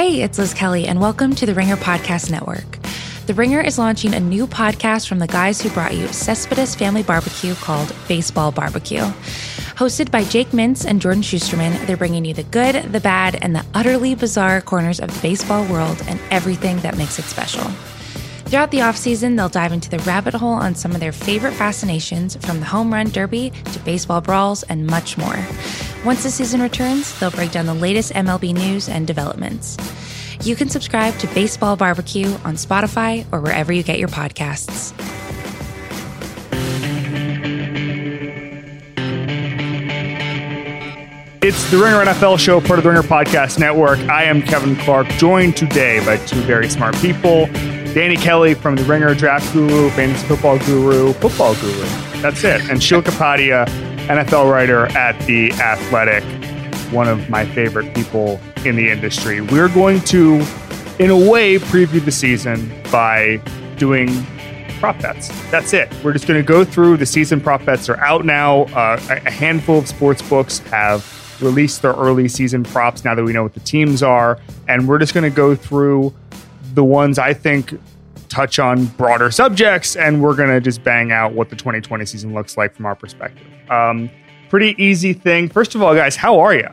Hey, it's Liz Kelly, and welcome to the Ringer Podcast Network. The Ringer is launching a new podcast from the guys who brought you Cespedes Family Barbecue called Baseball Barbecue. Hosted by Jake Mintz and Jordan Schusterman, they're bringing you the good, the bad, and the utterly bizarre corners of the baseball world and everything that makes it special. Throughout the offseason, they'll dive into the rabbit hole on some of their favorite fascinations from the home run derby to baseball brawls and much more. Once the season returns, they'll break down the latest MLB news and developments. You can subscribe to Baseball Barbecue on Spotify or wherever you get your podcasts. It's the Ringer NFL show, part of the Ringer Podcast Network. I am Kevin Clark, joined today by two very smart people Danny Kelly from the Ringer Draft Guru, Fantasy Football Guru, Football Guru. That's it. And Sheil Kapadia, NFL writer at The Athletic, one of my favorite people in the industry. We're going to, in a way, preview the season by doing prop bets. That's it. We're just going to go through the season prop bets are out now. Uh, a handful of sports books have released their early season props now that we know what the teams are. And we're just going to go through the ones I think touch on broader subjects. And we're going to just bang out what the 2020 season looks like from our perspective. Um, pretty easy thing. First of all, guys, how are you?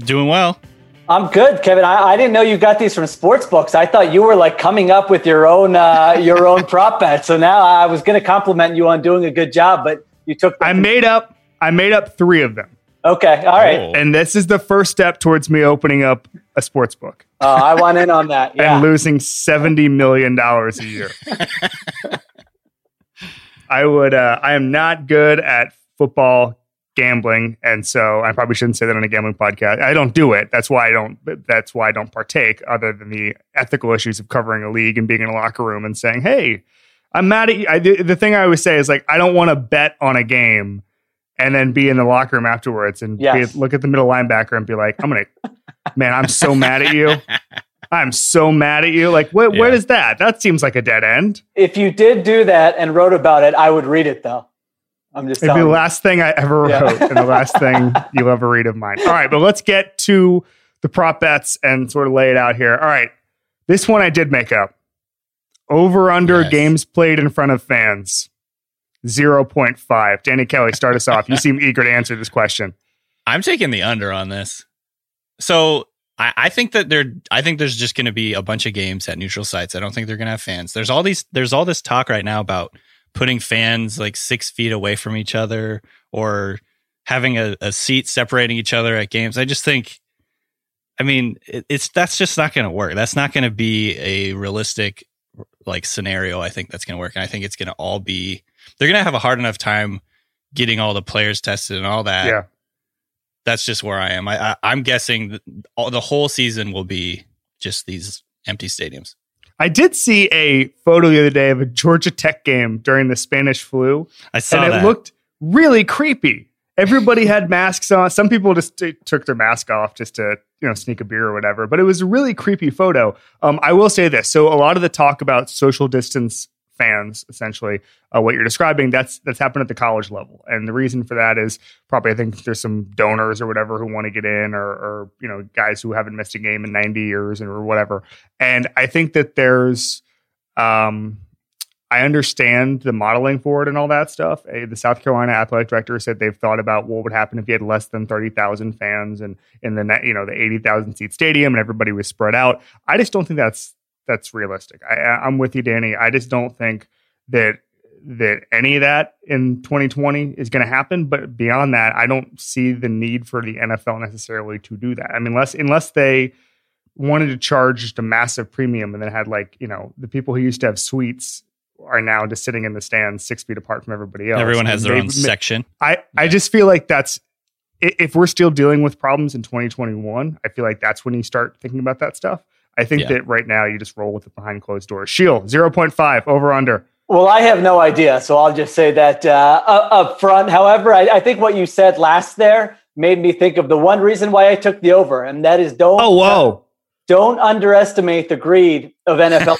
Doing well. I'm good, Kevin. I, I, didn't know you got these from sports books. I thought you were like coming up with your own uh, your own prop bet. So now I was going to compliment you on doing a good job, but you took. I made up. I made up three of them. Okay. All right. Oh. And this is the first step towards me opening up a sports book. Oh, I want in on that. Yeah. and losing $70 million a year. I would, uh, I am not good at football gambling. And so I probably shouldn't say that on a gambling podcast. I don't do it. That's why I don't, that's why I don't partake other than the ethical issues of covering a league and being in a locker room and saying, Hey, I'm mad at you. I, the thing I always say is like, I don't want to bet on a game and then be in the locker room afterwards and yes. be, look at the middle linebacker and be like, I'm gonna, man, I'm so mad at you. I'm so mad at you. Like, what? Yeah. What is that? That seems like a dead end. If you did do that and wrote about it, I would read it though. I'm just. It'd be the last thing I ever wrote, yeah. and the last thing you'll ever read of mine. All right, but let's get to the prop bets and sort of lay it out here. All right, this one I did make up. Over under yes. games played in front of fans. 0.5. Danny Kelly, start us off. You seem eager to answer this question. I'm taking the under on this. So I, I think that there I think there's just gonna be a bunch of games at neutral sites. I don't think they're gonna have fans. There's all these there's all this talk right now about putting fans like six feet away from each other or having a, a seat separating each other at games. I just think I mean, it, it's that's just not going to work. That's not going to be a realistic like scenario. I think that's going to work, and I think it's going to all be they're gonna have a hard enough time getting all the players tested and all that. Yeah, that's just where I am. I, I am guessing all, the whole season will be just these empty stadiums. I did see a photo the other day of a Georgia Tech game during the Spanish flu. I saw and it that. looked really creepy. Everybody had masks on. Some people just t- took their mask off just to you know sneak a beer or whatever. But it was a really creepy photo. Um, I will say this: so a lot of the talk about social distance fans essentially uh, what you're describing that's that's happened at the college level and the reason for that is probably i think there's some donors or whatever who want to get in or, or you know guys who haven't missed a game in 90 years or whatever and i think that there's um I understand the modeling for it and all that stuff. the South Carolina athletic director said they've thought about what would happen if you had less than thirty thousand fans and in the you know, the eighty thousand seat stadium and everybody was spread out. I just don't think that's that's realistic. I, I'm with you, Danny. I just don't think that that any of that in 2020 is going to happen. But beyond that, I don't see the need for the NFL necessarily to do that. I mean, unless unless they wanted to charge just a massive premium and then had like you know the people who used to have suites are now just sitting in the stands six feet apart from everybody else. Everyone has their own section. I, yeah. I just feel like that's if we're still dealing with problems in 2021, I feel like that's when you start thinking about that stuff. I think yeah. that right now you just roll with it behind closed doors. Sheil 0.5 over under. Well, I have no idea. So I'll just say that uh, up front. However, I, I, think what you said last there made me think of the one reason why I took the over, and that is don't. Oh, whoa. Don't underestimate the greed of NFL.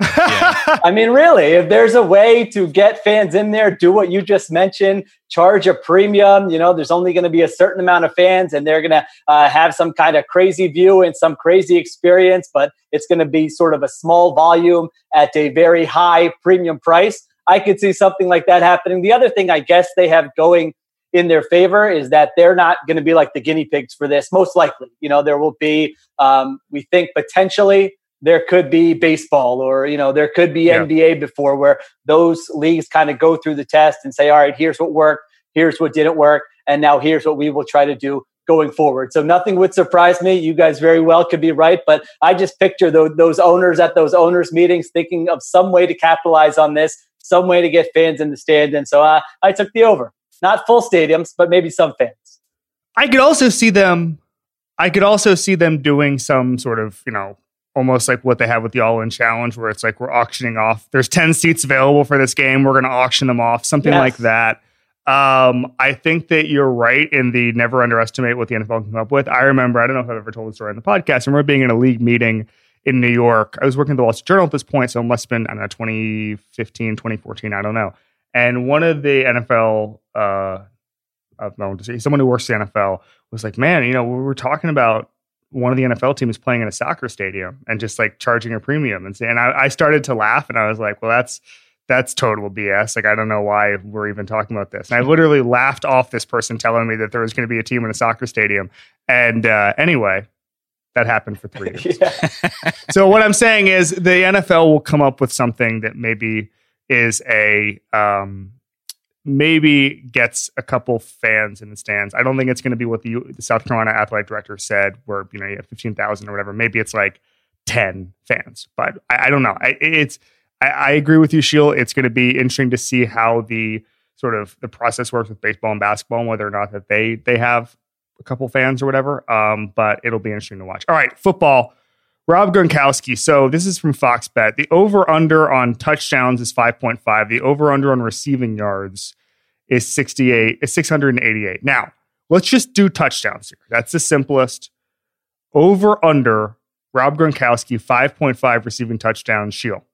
I mean, really, if there's a way to get fans in there, do what you just mentioned, charge a premium. You know, there's only going to be a certain amount of fans, and they're going to uh, have some kind of crazy view and some crazy experience, but it's going to be sort of a small volume at a very high premium price. I could see something like that happening. The other thing I guess they have going in their favor is that they're not going to be like the guinea pigs for this. Most likely, you know, there will be. Um, we think potentially there could be baseball, or you know, there could be yeah. NBA before where those leagues kind of go through the test and say, all right, here's what worked, here's what didn't work, and now here's what we will try to do going forward. So nothing would surprise me. You guys very well could be right, but I just picture those, those owners at those owners meetings thinking of some way to capitalize on this, some way to get fans in the stand, and so uh, I took the over. Not full stadiums, but maybe some fans. I could also see them. I could also see them doing some sort of, you know, almost like what they have with the All In Challenge, where it's like we're auctioning off. There's ten seats available for this game. We're going to auction them off, something yes. like that. Um, I think that you're right in the never underestimate what the NFL can come up with. I remember, I don't know if I've ever told the story on the podcast. I remember being in a league meeting in New York. I was working at the Wall Street Journal at this point, so it must have been, I don't know, 2015, 2014, I don't know. And one of the NFL, uh, I don't to say, someone who works the NFL was like, man, you know, we were talking about one of the NFL teams playing in a soccer stadium and just like charging a premium. And, and I, I started to laugh and I was like, well, that's, that's total BS. Like, I don't know why we're even talking about this. And I literally laughed off this person telling me that there was going to be a team in a soccer stadium. And uh, anyway, that happened for three years. so what I'm saying is the NFL will come up with something that maybe is a um, maybe gets a couple fans in the stands. I don't think it's going to be what the, the, South Carolina athletic director said, where you know you have fifteen thousand or whatever. Maybe it's like ten fans, but I, I don't know. I, it's I, I, agree with you, Sheil. It's going to be interesting to see how the sort of the process works with baseball and basketball, and whether or not that they they have a couple fans or whatever. Um, but it'll be interesting to watch. All right, football. Rob Gronkowski. So this is from Fox Bet. The over under on touchdowns is 5.5. The over under on receiving yards is 68, is 688. Now, let's just do touchdowns here. That's the simplest. Over under Rob Gronkowski 5.5 receiving touchdowns. Sheil.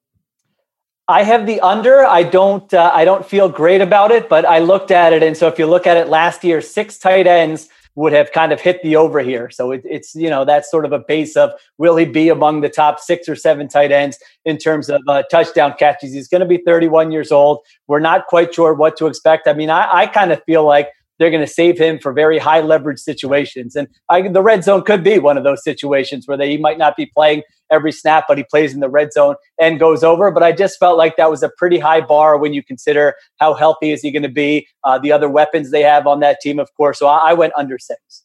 I have the under. I don't. Uh, I don't feel great about it, but I looked at it, and so if you look at it last year, six tight ends would have kind of hit the over here. So it, it's, you know, that's sort of a base of will he be among the top six or seven tight ends in terms of uh, touchdown catches? He's going to be 31 years old. We're not quite sure what to expect. I mean, I, I kind of feel like they're going to save him for very high leverage situations. And I, the red zone could be one of those situations where they, he might not be playing every snap, but he plays in the red zone and goes over. But I just felt like that was a pretty high bar when you consider how healthy is he going to be, uh, the other weapons they have on that team, of course. So I, I went under six.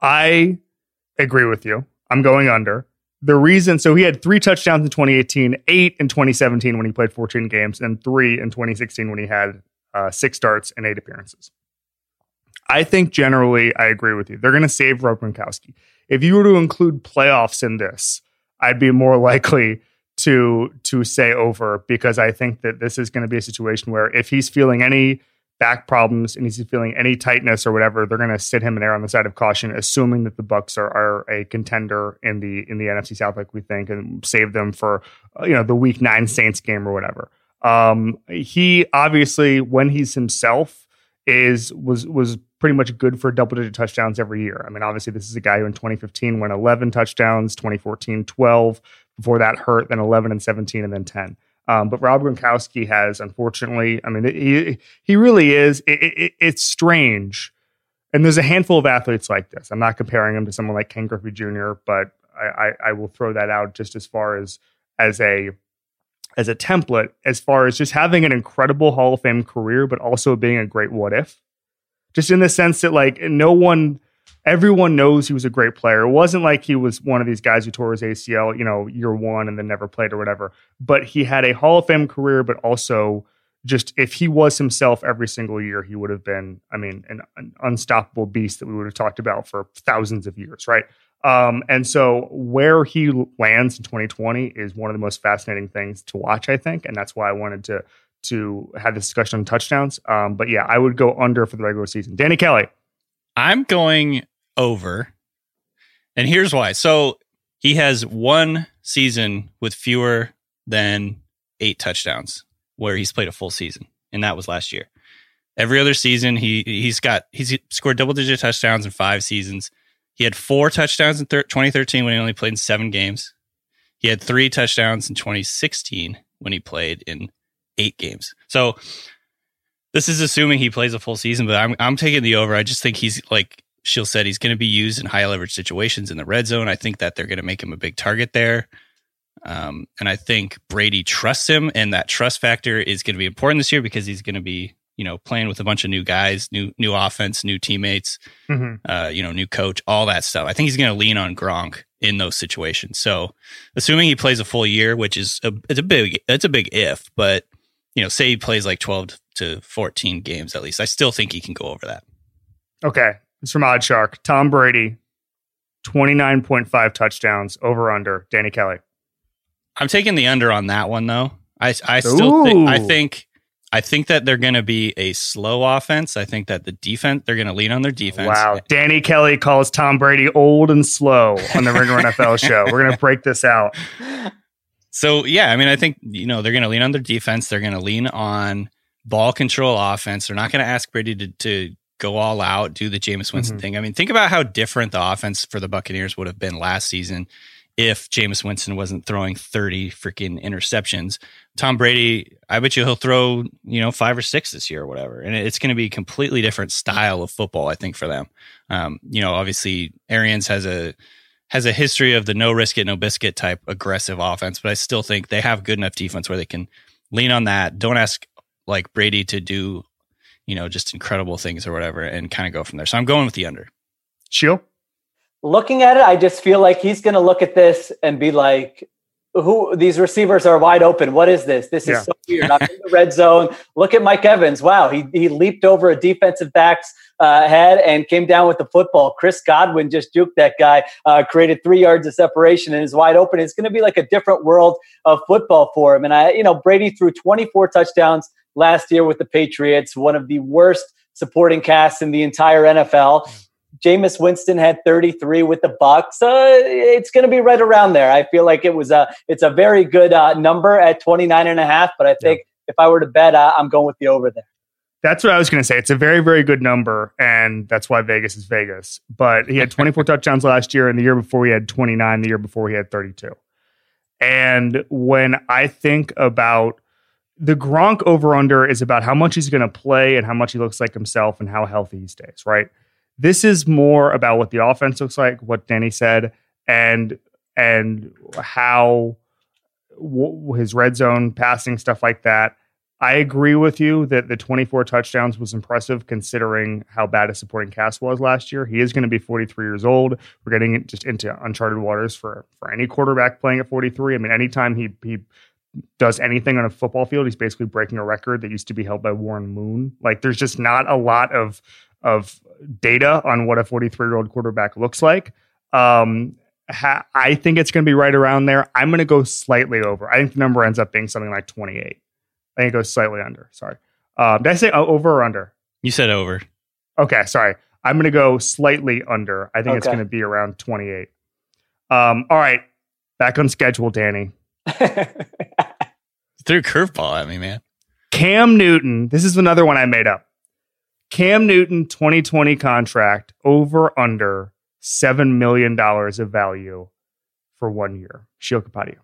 I agree with you. I'm going under. The reason, so he had three touchdowns in 2018, eight in 2017 when he played 14 games, and three in 2016 when he had uh, six starts and eight appearances. I think generally I agree with you. They're going to save Rob Gronkowski. If you were to include playoffs in this, I'd be more likely to to say over because I think that this is going to be a situation where if he's feeling any back problems and he's feeling any tightness or whatever, they're going to sit him in there on the side of caution, assuming that the Bucs are, are a contender in the in the NFC South, like we think, and save them for uh, you know the Week Nine Saints game or whatever. Um, he obviously, when he's himself, is was was pretty much good for double digit touchdowns every year. I mean, obviously, this is a guy who in 2015 went 11 touchdowns, 2014, 12. Before that hurt, then 11 and 17, and then 10. Um, but Rob Gronkowski has, unfortunately, I mean, he he really is. It, it, it's strange, and there's a handful of athletes like this. I'm not comparing him to someone like Ken Griffey Jr., but I, I, I will throw that out just as far as as a as a template, as far as just having an incredible Hall of Fame career, but also being a great what if just in the sense that like no one everyone knows he was a great player. It wasn't like he was one of these guys who tore his ACL, you know, year one and then never played or whatever. But he had a Hall of Fame career, but also just if he was himself every single year, he would have been, I mean, an, an unstoppable beast that we would have talked about for thousands of years, right? Um, and so where he lands in 2020 is one of the most fascinating things to watch, I think. And that's why I wanted to to have this discussion on touchdowns. Um, but yeah, I would go under for the regular season. Danny Kelly. I'm going over. And here's why. So he has one season with fewer than eight touchdowns where he's played a full season, and that was last year. Every other season, he he's got he's scored double digit touchdowns in five seasons. He had four touchdowns in thir- 2013 when he only played in seven games. He had three touchdowns in 2016 when he played in eight games. So this is assuming he plays a full season, but I'm I'm taking the over. I just think he's like Sheil said, he's going to be used in high leverage situations in the red zone. I think that they're going to make him a big target there. Um, and I think Brady trusts him, and that trust factor is going to be important this year because he's going to be, you know, playing with a bunch of new guys, new new offense, new teammates, mm-hmm. uh, you know, new coach, all that stuff. I think he's going to lean on Gronk in those situations. So, assuming he plays a full year, which is a it's a big it's a big if, but you know, say he plays like twelve to fourteen games at least, I still think he can go over that. Okay, it's from OddsShark. Tom Brady, twenty nine point five touchdowns over under. Danny Kelly. I'm taking the under on that one though. I I still think I think I think that they're going to be a slow offense. I think that the defense they're going to lean on their defense. Wow, Danny Kelly calls Tom Brady old and slow on the Ringer NFL show. We're going to break this out. So yeah, I mean, I think you know they're going to lean on their defense. They're going to lean on ball control offense. They're not going to ask Brady to, to go all out, do the Jameis Winston mm-hmm. thing. I mean, think about how different the offense for the Buccaneers would have been last season if Jameis Winston wasn't throwing 30 freaking interceptions. Tom Brady, I bet you he'll throw, you know, five or six this year or whatever. And it's going to be a completely different style of football, I think, for them. Um, you know, obviously Arians has a has a history of the no risk it, no biscuit type aggressive offense, but I still think they have good enough defense where they can lean on that. Don't ask like Brady to do, you know, just incredible things or whatever and kind of go from there. So I'm going with the under. Sheil? looking at it, I just feel like he's going to look at this and be like, who these receivers are wide open. What is this? This is yeah. so weird. I'm in the red zone. Look at Mike Evans. Wow, he he leaped over a defensive back's uh, head and came down with the football. Chris Godwin just juked that guy, uh, created three yards of separation, and is wide open. It's going to be like a different world of football for him. And I, you know, Brady threw 24 touchdowns last year with the Patriots, one of the worst supporting casts in the entire NFL. Jameis Winston had 33 with the Bucs. Uh, it's going to be right around there. I feel like it was a it's a very good uh, number at 29 and a half, but I think yeah. if I were to bet, uh, I'm going with the over there. That's what I was going to say. It's a very, very good number, and that's why Vegas is Vegas. But he had 24 touchdowns last year, and the year before he had 29. The year before he had 32. And when I think about the Gronk over under is about how much he's going to play and how much he looks like himself and how healthy he stays, right? This is more about what the offense looks like, what Danny said, and and how w- his red zone passing stuff like that. I agree with you that the 24 touchdowns was impressive considering how bad his supporting cast was last year. He is going to be 43 years old. We're getting just into uncharted waters for for any quarterback playing at 43. I mean, anytime he he does anything on a football field, he's basically breaking a record that used to be held by Warren Moon. Like, there's just not a lot of of data on what a 43 year old quarterback looks like. Um, ha- I think it's going to be right around there. I'm going to go slightly over. I think the number ends up being something like 28. I think it goes slightly under. Sorry. Um, did I say over or under? You said over. Okay, sorry. I'm going to go slightly under. I think okay. it's going to be around 28. Um, all right, back on schedule, Danny. Threw a curveball at me, man. Cam Newton. This is another one I made up. Cam Newton 2020 contract over under $7 million of value for one year. Sheil Kapadia.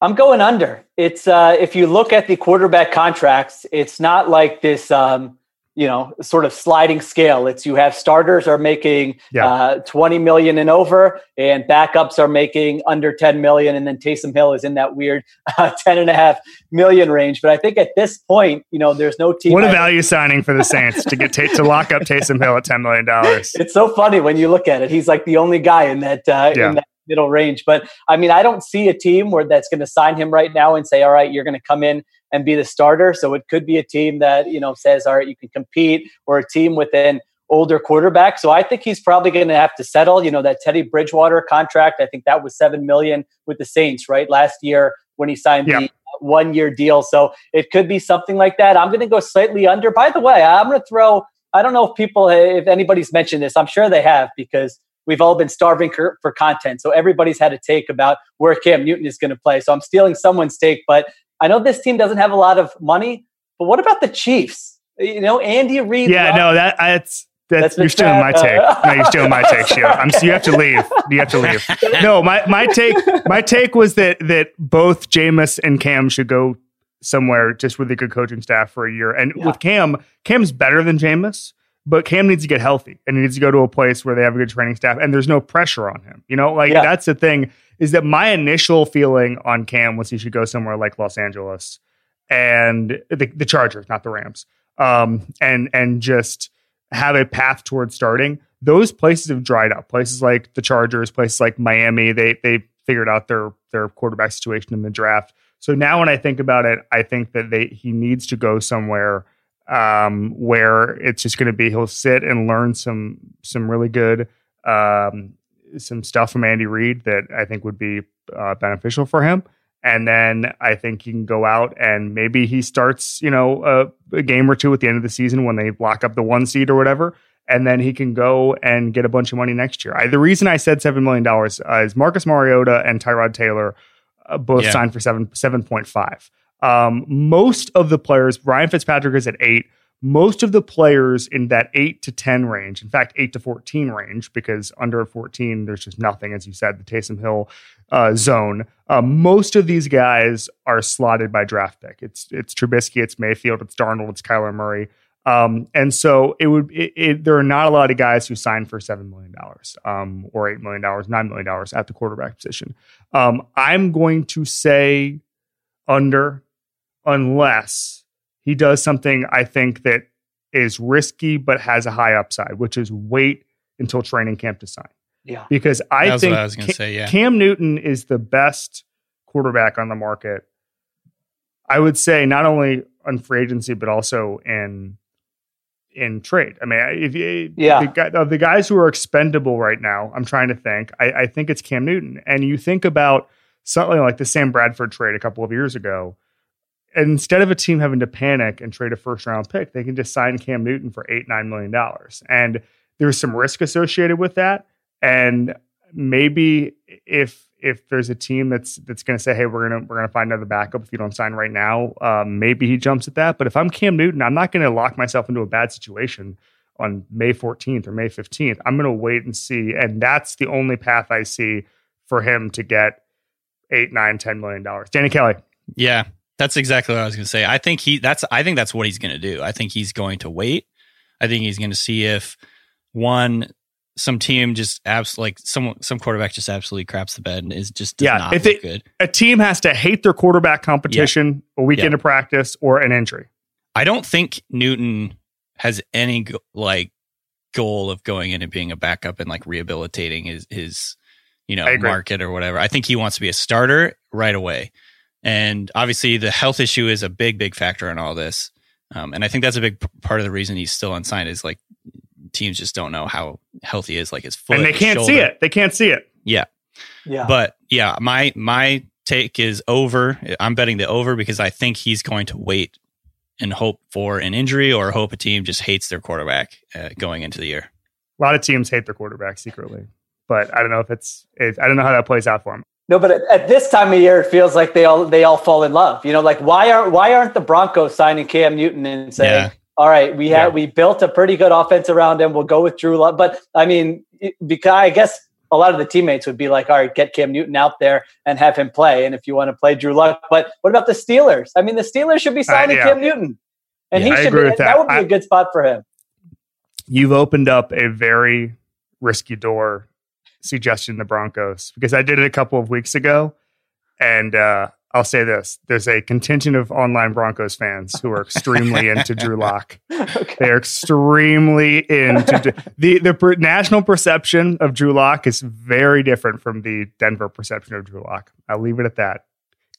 I'm going under. It's uh, if you look at the quarterback contracts, it's not like this um, you know sort of sliding scale it's you have starters are making yeah. uh, 20 million and over and backups are making under 10 million and then Taysom Hill is in that weird uh, 10 and a half million range but I think at this point you know there's no team what a value signing for the Saints to get t- to lock up Taysom Hill at 10 million dollars it's so funny when you look at it he's like the only guy in that uh, yeah. in that middle range. But I mean, I don't see a team where that's going to sign him right now and say, all right, you're going to come in and be the starter. So it could be a team that, you know, says, all right, you can compete or a team with an older quarterback. So I think he's probably going to have to settle, you know, that Teddy Bridgewater contract. I think that was 7 million with the Saints, right? Last year when he signed yeah. the one year deal. So it could be something like that. I'm going to go slightly under. By the way, I'm going to throw, I don't know if people, if anybody's mentioned this, I'm sure they have because we've all been starving for, for content. So everybody's had a take about where Cam Newton is going to play. So I'm stealing someone's take, but I know this team doesn't have a lot of money. But what about the Chiefs? You know, Andy Reid. Yeah, no, that that's that's, that's you're stealing my take. no, you're stealing my take, Sheila. I'm, you have to leave. You have to leave. No, my my take my take was that that both Jameis and Cam should go somewhere just with a good coaching staff for a year. And yeah. with Cam, Cam's better than Jameis, but Cam needs to get healthy and he needs to go to a place where they have a good training staff and there's no pressure on him. You know, like yeah. that's the thing is that my initial feeling on Cam was he should go somewhere like Los Angeles and the, the Chargers, not the Rams. Um, and and just have a path towards starting. Those places have dried up. Places like the Chargers, places like Miami, they they figured out their their quarterback situation in the draft. So now when I think about it, I think that they he needs to go somewhere um, where it's just going to be he'll sit and learn some some really good um, some stuff from Andy Reid that I think would be uh, beneficial for him. And then I think he can go out and maybe he starts, you know, a, a, game or two at the end of the season when they lock up the one seed or whatever. And then he can go and get a bunch of money next year. I, the reason I said $7 million uh, is Marcus Mariota and Tyrod Taylor uh, both yeah. signed for seven, 7.5. Um, most of the players, Ryan Fitzpatrick is at eight most of the players in that 8 to 10 range, in fact, 8 to 14 range, because under 14, there's just nothing, as you said, the Taysom Hill uh, zone. Uh, most of these guys are slotted by draft pick. It's it's Trubisky, it's Mayfield, it's Darnold, it's Kyler Murray. Um, and so it would it, it, there are not a lot of guys who sign for seven million dollars um, or eight million dollars, nine million dollars at the quarterback position. Um, I'm going to say under, unless he does something I think that is risky but has a high upside, which is wait until training camp to sign. Yeah. Because I think I was going Cam, say, yeah. Cam Newton is the best quarterback on the market. I would say not only on free agency, but also in in trade. I mean, if you, yeah, the, of the guys who are expendable right now, I'm trying to think. I, I think it's Cam Newton, and you think about something like the Sam Bradford trade a couple of years ago instead of a team having to panic and trade a first round pick, they can just sign Cam Newton for eight, nine million dollars. And there's some risk associated with that. And maybe if if there's a team that's that's going to say, "Hey, we're gonna we're gonna find another backup if you don't sign right now," um, maybe he jumps at that. But if I'm Cam Newton, I'm not going to lock myself into a bad situation on May 14th or May 15th. I'm going to wait and see, and that's the only path I see for him to get eight, nine, ten million dollars. Danny Kelly. Yeah, that's exactly what I was going to say. I think he that's I think that's what he's going to do. I think he's going to wait. I think he's going to see if one some team just abs like some some quarterback just absolutely craps the bed and is just yeah. if it, good. A team has to hate their quarterback competition yeah. a weekend yeah. of practice or an injury. I don't think Newton has any like goal of going in and being a backup and like rehabilitating his his you know market or whatever. I think he wants to be a starter right away. And obviously, the health issue is a big, big factor in all this. Um, and I think that's a big p- part of the reason he's still unsigned is like teams just don't know how healthy he is, like his foot, and they can't shoulder. see it. They can't see it. Yeah, yeah. But yeah, my my take is over. I'm betting the over because I think he's going to wait and hope for an injury or hope a team just hates their quarterback uh, going into the year. A lot of teams hate their quarterback secretly, but I don't know if it's. I don't know how that plays out for him. No, but at, at, this time of year, it feels like they all they all fall in love. You know, like why aren't why aren't the Broncos signing Cam Newton and saying, yeah. "All right, we have yeah. we built a pretty good offense around him. We'll go with Drew Lock." But I mean, because I guess a lot of the teammates would be like, "All right, get Cam Newton out there and have him play." And if you want to play Drew Lock, but what about the Steelers? I mean, the Steelers should be signing uh, yeah. Cam Newton, and he should be. That. that. would be I, a good spot for him. You've opened up a very risky door suggestion the Broncos because I did it a couple of weeks ago. And uh, I'll say this there's a contingent of online Broncos fans who are extremely into Drew Lock. Okay. They're extremely into the the national perception of Drew Lock is very different from the Denver perception of Drew Lock. I'll leave it at that.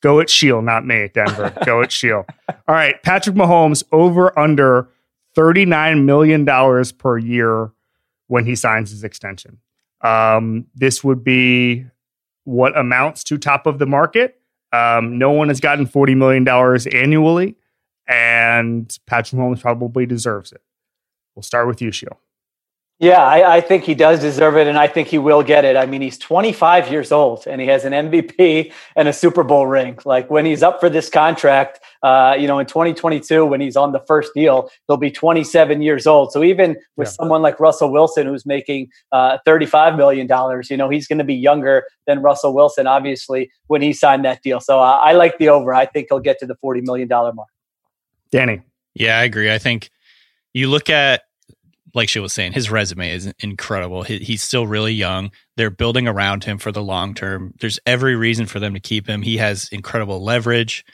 Go at Sheil, not me, Denver. Go at Sheil. All right, Patrick Mahomes over under $39 million per year when he signs his extension. Um, this would be what amounts to top of the market. Um, no one has gotten $40 million annually, and Patrick Mahomes probably deserves it. We'll start with you, Sheil. Yeah, I, I, think he does deserve it, and I think he will get it. I mean, he's 25 years old, and he has an MVP and a Super Bowl ring. Like when he's up for this contract, uh, you know, in 2022, when he's on the first deal, he'll be 27 years old. So even with yeah. someone like Russell Wilson, who's making uh, 35 million dollars, you know, he's going to be younger than Russell Wilson, obviously, when he signed that deal. So uh, I like the over. I think he'll get to the 40 million dollar mark. Danny, yeah, I agree. I think you look at like she was saying, his resume is incredible. He, he's still really young. They're building around him for the long term. There's every reason for them to keep him. He has incredible leverage.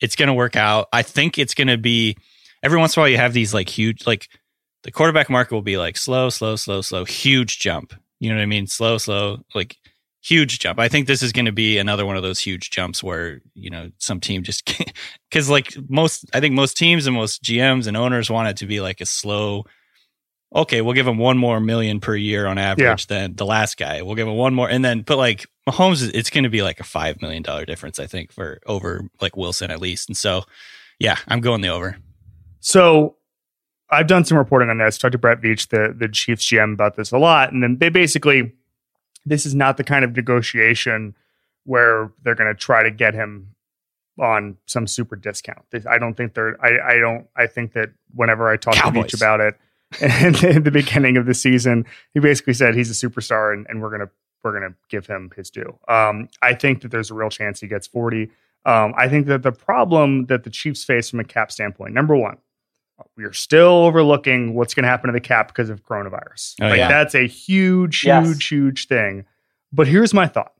It's going to work out. I think it's going to be every once in a while you have these like huge, like the quarterback market will be like slow, slow, slow, slow, huge jump. You know what I mean? Slow, slow, like huge jump. I think this is going to be another one of those huge jumps where, you know, some team just because like most, I think most teams and most GMs and owners want it to be like a slow, okay, we'll give him one more million per year on average yeah. than the last guy. We'll give him one more, and then put like Mahomes, it's going to be like a five million dollar difference, I think, for over like Wilson at least. And so, yeah, I'm going the over. So I've done some reporting on this. Talked to Brett Veach, the the Chiefs GM, about this a lot, and then they basically this is not the kind of negotiation where they're going to try to get him on some super discount. I don't think they're. I, I don't. I think that whenever I talk Cowboys. to Veach about it, and in the beginning of the season, he basically said he's a superstar and, and we're gonna we're gonna give him his due. Um, I think that there's a real chance he gets 40. Um, I think that the problem that the Chiefs face from a cap standpoint, number one, we are still overlooking what's going to happen to the cap because of coronavirus. Oh, like yeah. that's a huge, yes. huge, huge thing. But here's my thought: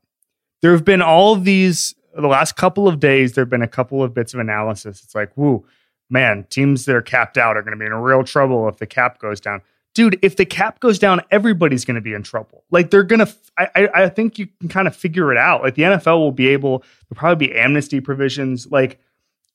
there have been all of these the last couple of days. There have been a couple of bits of analysis. It's like, woo, man, teams that are capped out are going to be in real trouble if the cap goes down. Dude, if the cap goes down, everybody's going to be in trouble. Like they're going to, I, I think you can kind of figure it out. Like the NFL will be able, there'll probably be amnesty provisions. Like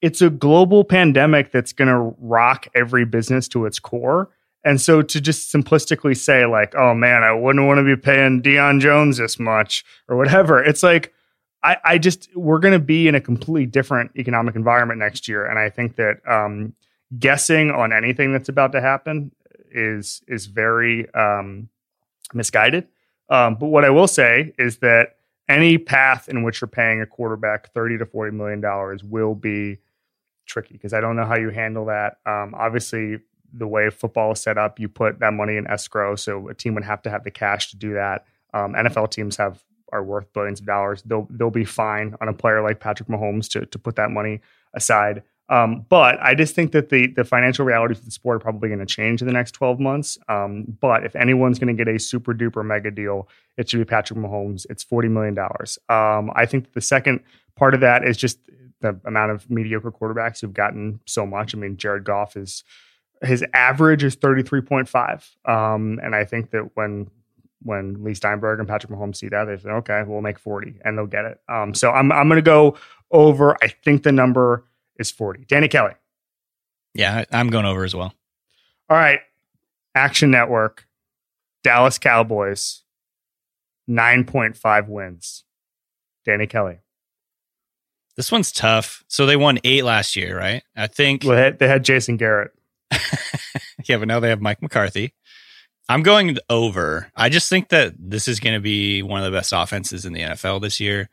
it's a global pandemic that's going to rock every business to its core. And so to just simplistically say like, oh man, I wouldn't want to be paying Deion Jones this much or whatever. It's like, I, I just we're going to be in a completely different economic environment next year, and I think that um, guessing on anything that's about to happen is is very um, misguided. Um, but what I will say is that any path in which you're paying a quarterback thirty to forty million dollars will be tricky because I don't know how you handle that. Um, obviously, the way football is set up, you put that money in escrow, so a team would have to have the cash to do that. Um, NFL teams have are worth billions of dollars. They'll they'll be fine on a player like Patrick Mahomes to to put that money aside. Um, but I just think that the the financial realities of the sport are probably going to change in the next 12 months. Um, but if anyone's going to get a super duper mega deal, it should be Patrick Mahomes. It's 40 million dollars. Um, I think the second part of that is just the amount of mediocre quarterbacks who've gotten so much. I mean, Jared Goff is his average is 33.5. Um, and I think that when when Leigh Steinberg and Patrick Mahomes see that, they say, okay, we'll make 40 and they'll get it. Um, so I'm, I'm going to go over. I think the number is 40. Danny Kelly. Yeah, I'm going over as well. All right. Action Network, Dallas Cowboys, 9.5 wins. Danny Kelly. This one's tough. So they won eight last year, right? I think. Well, they had, they had Jason Garrett. yeah, but now they have Mike McCarthy. I'm going over. I just think that this is going to be one of the best offenses in the NFL this year.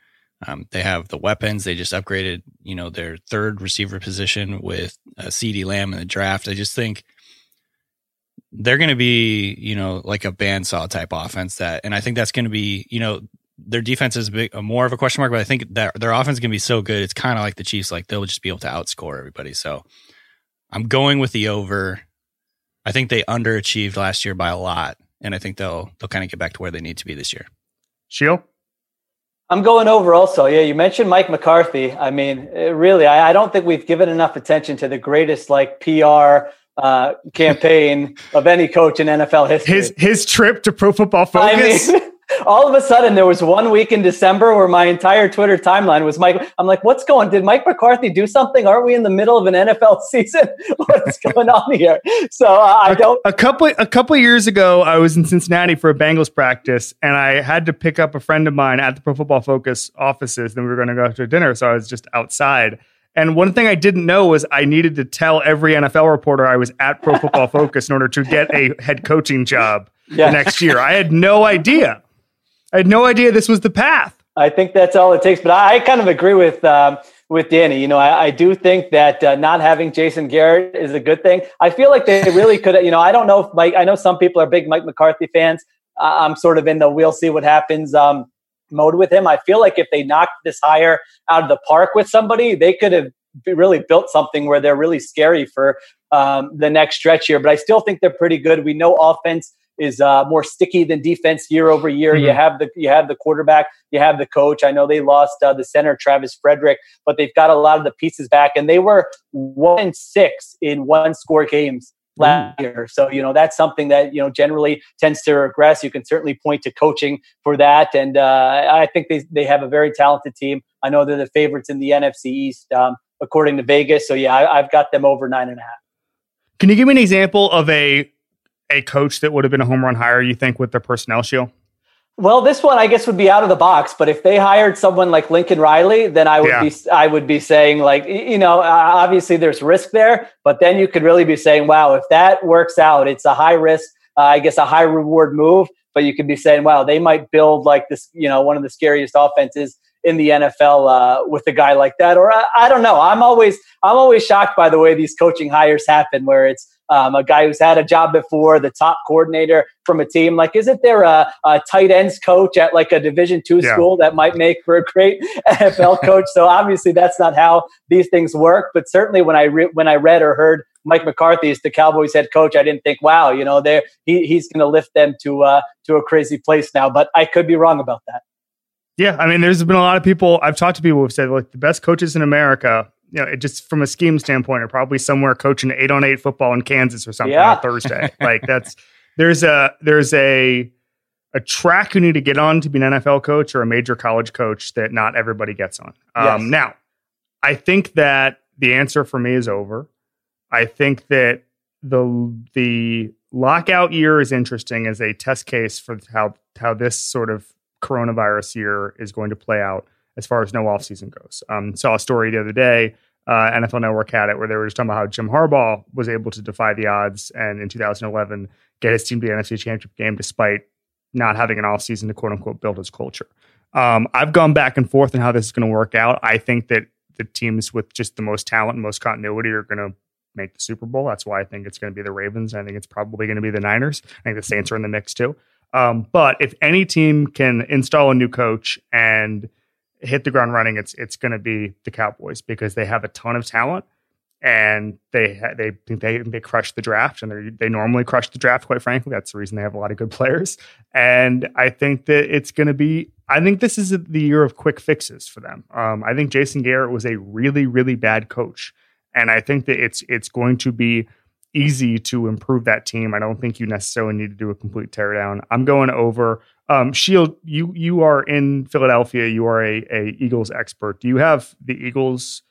Um, they have the weapons. They just upgraded, you know, their third receiver position with uh, CeeDee Lamb in the draft. I just think they're going to be, you know, like a bandsaw type offense that, and I think that's going to be, you know, their defense is more of a question mark, but I think that their offense is going to be so good. It's kind of like the Chiefs, like they'll just be able to outscore everybody. So I'm going with the over. I think they underachieved last year by a lot, and I think they'll they'll kind of get back to where they need to be this year. Sheil? I'm going over also. Yeah, you mentioned Mike McCarthy. I mean, really, I, I don't think we've given enough attention to the greatest like PR uh, campaign of any coach in NFL history. His his trip to Pro Football Focus. I mean, all of a sudden there was one week in December where my entire Twitter timeline was Mike. I'm like, what's going? On? Did Mike McCarthy do something? Aren't we in the middle of an NFL season? what's going on here? So uh, I don't. A, a couple a couple years ago, I was in Cincinnati for a Bengals practice, and I had to pick up a friend of mine at the Pro Football Focus offices. Then we were going to go to dinner, so I was just outside. And one thing I didn't know was I needed to tell every NFL reporter I was at Pro Football Focus in order to get a head coaching job yeah. next year. I had no idea. I had no idea this was the path. I think that's all it takes. But I, kind of agree with um, with Danny. You know, I, I do think that uh, not having Jason Garrett is a good thing. I feel like they really could. You know, I don't know if Mike. I know some people are big Mike McCarthy fans. I'm sort of in the we'll see what happens um, mode with him. I feel like if they knocked this hire out of the park with somebody, they could have really built something where they're really scary for um, the next stretch here. But I still think they're pretty good. We know offense is uh, more sticky than defense year over year. Mm-hmm. You have the you have the quarterback, you have the coach. I know they lost uh, the center Travis Frederick, but they've got a lot of the pieces back, and they were one and six in one score games last mm. year. So, you know, that's something that, you know, generally tends to regress. You can certainly point to coaching for that. And uh, I think they, they have a very talented team. I know they're the favorites in the NFC East, um, according to Vegas. So, yeah, I, I've got them over nine and a half. Can you give me an example of a a coach that would have been a home run hire, you think, with their personnel Sheil? Well, this one I guess would be out of the box, but if they hired someone like Lincoln Riley, then I would yeah. be I would be saying like you know obviously there's risk there, but then you could really be saying wow if that works out, it's a high risk, uh, I guess a high reward move, but you could be saying wow they might build like this you know one of the scariest offenses in the NFL uh, with a guy like that, or I, I don't know. I'm always I'm always shocked by the way these coaching hires happen, where it's um, a guy who's had a job before, the top coordinator from a team. Like, isn't there a, a tight ends coach at like a Division two yeah. school that might make for a great NFL coach? so obviously, that's not how these things work. But certainly, when I re- when I read or heard Mike McCarthy is the Cowboys head coach, I didn't think, wow, you know, there he, he's going to lift them to uh, to a crazy place now. But I could be wrong about that. Yeah, I mean, there's been a lot of people I've talked to people who've said like the best coaches in America you know, it just from a scheme standpoint, are probably somewhere coaching eight on eight football in Kansas or something yeah. on Thursday. like that's there's a there's a a track you need to get on to be an NFL coach or a major college coach that not everybody gets on. Um, yes. Now, I think that the answer for me is over. I think that the the lockout year is interesting as a test case for how how this sort of coronavirus year is going to play out as far as no offseason goes. Um, saw a story the other day, uh, NFL Network had it, where they were just talking about how Jim Harbaugh was able to defy the odds and in 2011 get his team to the NFC Championship game despite not having an offseason to quote unquote build his culture. Um, I've gone back and forth on how this is going to work out. I think that the teams with just the most talent and most continuity are going to make the Super Bowl. That's why I think it's going to be the Ravens. I think it's probably going to be the Niners. I think the Saints are in the mix too. Um, but if any team can install a new coach and hit the ground running, it's it's going to be the Cowboys because they have a ton of talent and they they they they crush the draft and they they normally crush the draft. Quite frankly, that's the reason they have a lot of good players. And I think that it's going to be. I think this is the year of quick fixes for them. Um, I think Jason Garrett was a really really bad coach, and I think that it's it's going to be easy to improve that team. I don't think you necessarily need to do a complete teardown. I'm going over. Um, Sheil, you you are in Philadelphia. You are a, a Eagles expert. Do you have the Eagles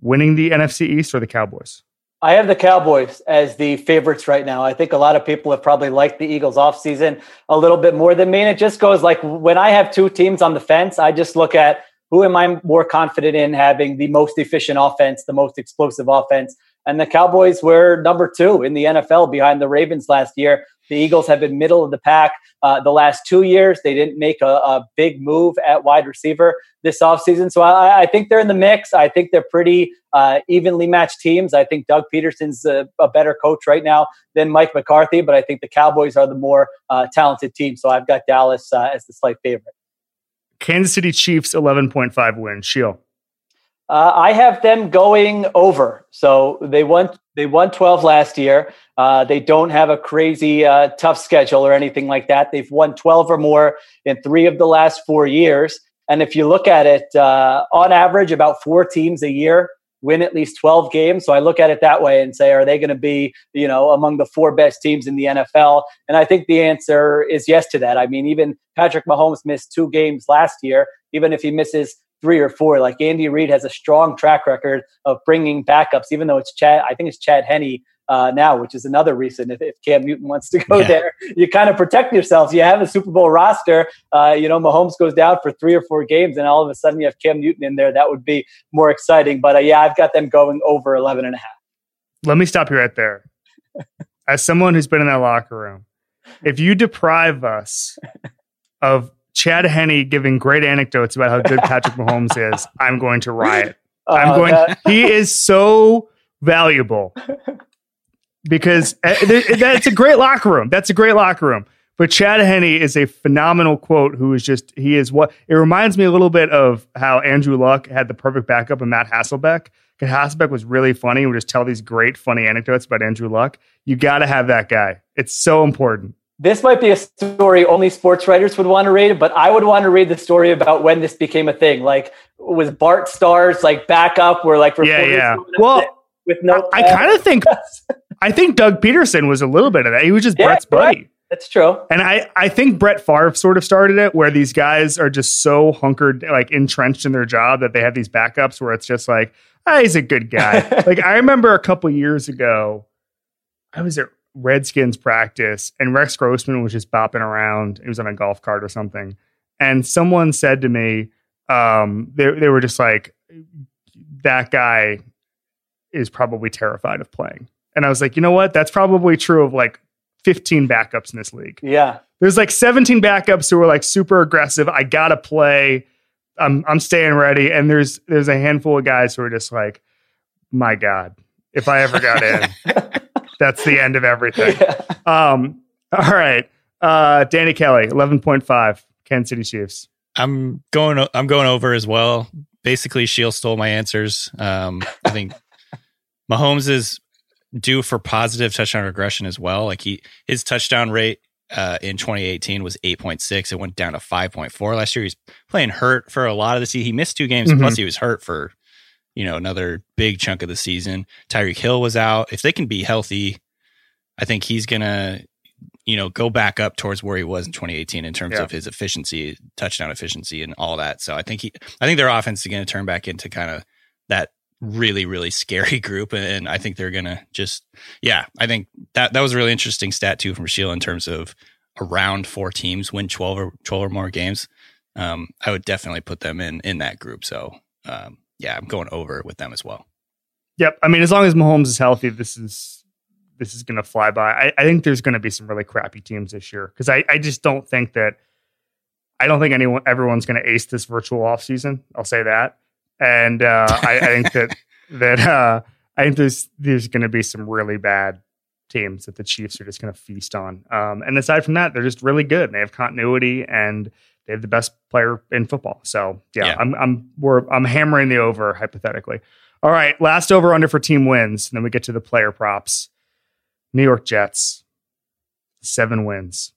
winning the NFC East or the Cowboys? I have the Cowboys as the favorites right now. I think a lot of people have probably liked the Eagles offseason a little bit more than me. And it just goes like when I have two teams on the fence, I just look at who am I more confident in having the most efficient offense, the most explosive offense. And the Cowboys were number two in the NFL behind the Ravens last year. The Eagles have been middle of the pack uh, the last two years. They didn't make a, a, big move at wide receiver this offseason. So I, I, think they're in the mix. I think they're pretty uh, evenly matched teams. I think Doug Pederson's a, a, better coach right now than Mike McCarthy, but I think the Cowboys are the more uh, talented team. So I've got Dallas uh, as the slight favorite. Kansas City Chiefs 11.5 win. Sheil. Uh, I have them going over. So they won they won 12 last year. Uh, they don't have a crazy uh, tough schedule or anything like that. They've won 12 or more in three of the last four years. And if you look at it, uh, on average, about four teams a year win at least 12 games. So I look at it that way and say, are they going to be, you know, among the four best teams in the NFL? And I think the answer is yes to that. I mean, even Patrick Mahomes missed two games last year. Even if he misses three or four. Like Andy Reid has a strong track record of bringing backups, even though it's Chad. I think it's Chad Henne uh, now, which is another reason if, if Cam Newton wants to go yeah. there, you kind of protect yourself. You have a Super Bowl roster. Uh, you know, Mahomes goes down for three or four games, and all of a sudden you have Cam Newton in there. That would be more exciting. But uh, yeah, I've got them going over 11 and a half. Let me stop you right there. As someone who's been in that locker room, if you deprive us of Chad Henne giving great anecdotes about how good Patrick Mahomes is, I'm going to riot. Uh, I'm going. That- he is so valuable because uh, that's a great locker room. That's a great locker room. But Chad Henne is a phenomenal quote who is just, he is what it reminds me a little bit of how Andrew Luck had the perfect backup and Matt Hasselbeck. Because Hasselbeck was really funny and would just tell these great, funny anecdotes about Andrew Luck. You got to have that guy. It's so important. This might be a story only sports writers would want to read, but I would want to read the story about when this became a thing. Like, was Bart Starr's like backup where like yeah, yeah. Well, with no, I, I kind of think, I think Doug Pederson was a little bit of that. He was just yeah, Brett's buddy. Right. That's true. And I, I think Brett Favre sort of started it where these guys are just so hunkered, like entrenched in their job that they have these backups where it's just like, ah, he's a good guy. like I remember a couple years ago, I was at Redskins practice and Rex Grossman was just bopping around. He was on a golf cart or something. And someone said to me, um, they, they were just like, that guy is probably terrified of playing. And I was like, you know what? That's probably true of like 15 backups in this league. Yeah. There's like 17 backups who are like super aggressive. I gotta play. I'm I'm staying ready. And there's there's a handful of guys who are just like, my God, if I ever got in, that's the end of everything. Yeah. Um, all right. Uh, Danny Kelly, 11.5, Kansas City Chiefs. I'm going I'm going over as well. Basically, Sheil stole my answers. Um, I think Mahomes is due for positive touchdown regression as well. Like he his touchdown rate uh, in 2018 was 8.6. It went down to 5.4 last year. He's playing hurt for a lot of the season. He missed two games, mm-hmm. plus he was hurt for you know another big chunk of the season. Tyreek Hill was out. If they can be healthy, I think he's gonna you know go back up towards where he was in 2018 in terms yeah. of his efficiency, touchdown efficiency, and all that. So I think he, I think their offense is going to turn back into kind of that really really scary group and i think they're gonna just yeah i think that that was a really interesting stat too from Sheil in terms of around four teams win 12 or 12 or more games um, i would definitely put them in in that group so um, yeah i'm going over with them as well yep i mean as long as mahomes is healthy this is this is gonna fly by i, I think there's gonna be some really crappy teams this year because I, I just don't think that i don't think anyone everyone's gonna ace this virtual offseason i'll say that and uh, I, I, think that that uh, I think there's there's going to be some really bad teams that the Chiefs are just going to feast on. Um, and aside from that, they're just really good. And they have continuity and they have the best player in football. So yeah, yeah. I'm I'm we're I'm hammering the over hypothetically. All right, last over under for team wins. And then we get to the player props. New York Jets, seven wins.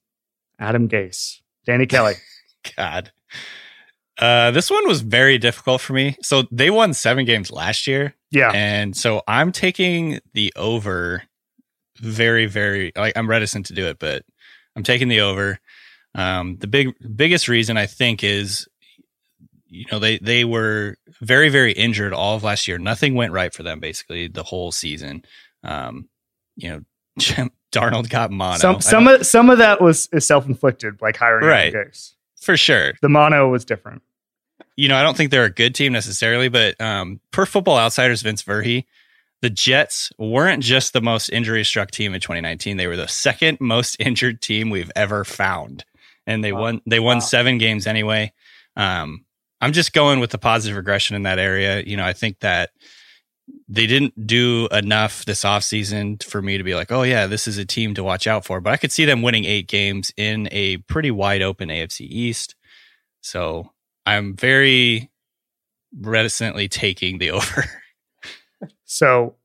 Adam Gase, Danny Kelly. God. Uh, this one was very difficult for me. So they won seven games last year. Yeah. And so I'm taking the over very, very like I'm reticent to do it, but I'm taking the over. Um, the big biggest reason I think is you know, they they were very, very injured all of last year. Nothing went right for them basically the whole season. Um, you know, Darnold got mono. Some some of some of that was self inflicted, like hiring right. For sure. The mono was different. You know, I don't think they're a good team necessarily, but um, per Football Outsiders, Vince Verhei, the Jets weren't just the most injury struck team in 2019. They were the second most injured team we've ever found, and they wow. won. They won wow. seven games anyway. Um, I'm just going with the positive regression in that area. You know, I think that they didn't do enough this offseason for me to be like, oh, yeah, this is a team to watch out for. But I could see them winning eight games in a pretty wide open AFC East. So I'm very reticently taking the over. so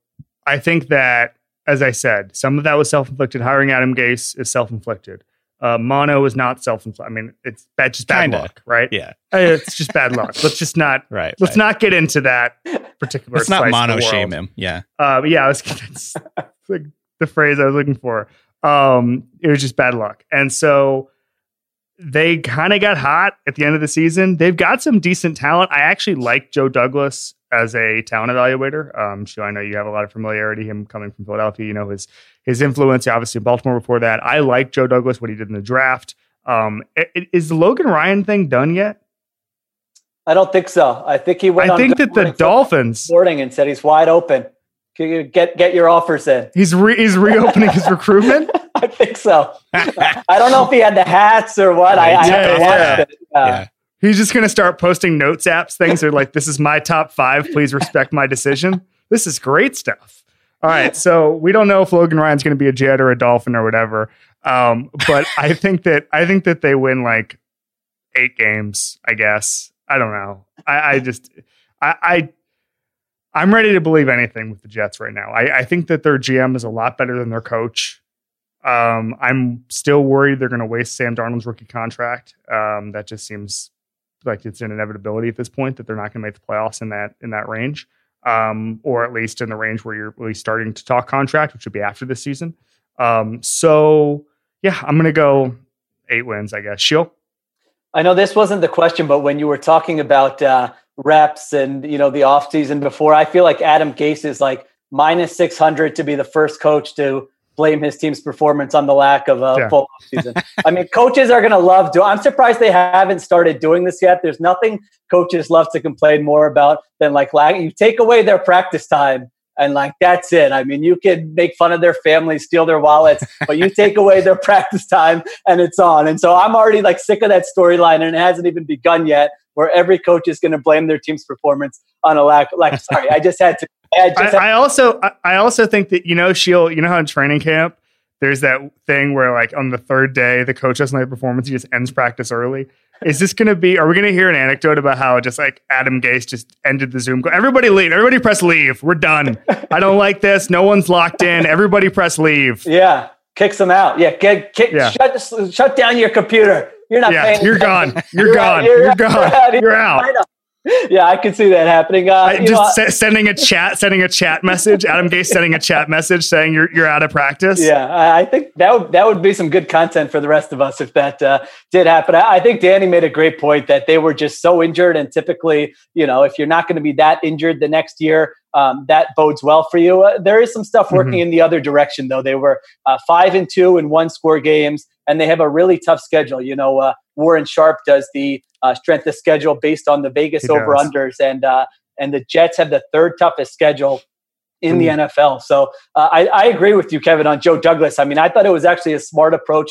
I think that, as I said, some of that was self inflicted. Hiring Adam Gase is self inflicted. Uh, mono is not self-inflicted. I mean, it's bad, just bad Kinda. luck, right? Yeah, uh, it's just bad luck. Let's just not right. Let's right. not get into that particular. Let's not mono shame him. Yeah, uh, yeah, I was that's like the phrase I was looking for. Um, it was just bad luck, and so they kind of got hot at the end of the season. They've got some decent talent. I actually like Joe Douglas as a talent evaluator. Um, so I know you have a lot of familiarity. Him coming from Philadelphia, you know his his influence, obviously in Baltimore before that. I like Joe Douglas what he did in the draft. Um, is the Logan Ryan thing done yet? I don't think so. I think he went. I think that the Dolphins boarding and said he's wide open. Get get your offers in. He's re, he's reopening his recruitment. I think so. I don't know if he had the hats or what. I, I haven't Yeah, watched yeah. it. Uh, Yeah. He's just going to start posting notes apps things. They're like, this is my top five. Please respect my decision. This is great stuff. All right. So we don't know if Logan Ryan's going to be a Jet or a Dolphin or whatever. Um, but I think that I think that they win like eight games, I guess. I don't know. I, I just I, I I'm ready to believe anything with the Jets right now. I, I think that their GM is a lot better than their coach. Um, I'm still worried they're going to waste Sam Darnold's rookie contract. Um, that just seems like it's an inevitability at this point that they're not going to make the playoffs in that in that range, um, or at least in the range where you're really starting to talk contract, which would be after this season. Um, so yeah, I'm to go eight wins, I guess. Sheil. I know this wasn't the question, but when you were talking about uh, reps and you know the offseason before, I feel like Adam Gase is like minus six hundred to be the first coach to blame his team's performance on the lack of a Yeah. full season. I mean, coaches are going to love do. I'm surprised they haven't started doing this yet. There's nothing coaches love to complain more about than like lack. You take away their practice time. And like that's it. I mean, you can make fun of their families, steal their wallets, but you take away their practice time, and it's on. And so I'm already like sick of that storyline, and it hasn't even begun yet. Where every coach is going to blame their team's performance on a lack. Like, sorry, I just had to. I just I, had, I also I, I also think that you know Sheil, You know how in training camp there's that thing where like on the third day the coach doesn't have performance, he just ends practice early. Is this going to be? Are we going to hear an anecdote about how just like Adam Gase just ended the Zoom? Go, everybody leave. Everybody press leave. We're done. I don't like this. No one's locked in. Everybody press leave. yeah, kicks them out. Yeah, get, kick, Yeah. Shut, shut down your computer. You're not Yeah, paying. you're attention. gone. You're, You're gone. out. You're, You're out. gone. You're out. You're out. I. Yeah, I can see that happening. Uh, I, you know, just sending a chat, sending a chat message. Adam Gase sending a chat message saying you're you're out of practice. Yeah, I I think that would that would be some good content for the rest of us if that uh, did happen. I, I think Danny made a great point that they were just so injured, and typically, you know, if you're not going to be that injured the next year, um, that bodes well for you. Uh, there is some stuff working Mm-hmm. in the other direction, though. They were uh, five and two in one score games, and they have a really tough schedule. You know, uh, Warren Sharp does the uh, strength of schedule based on the Vegas over unders, and uh, and the Jets have the third toughest schedule in the NFL. So uh, I, I agree with you, Kevin, on Joe Douglas. I mean, I thought it was actually a smart approach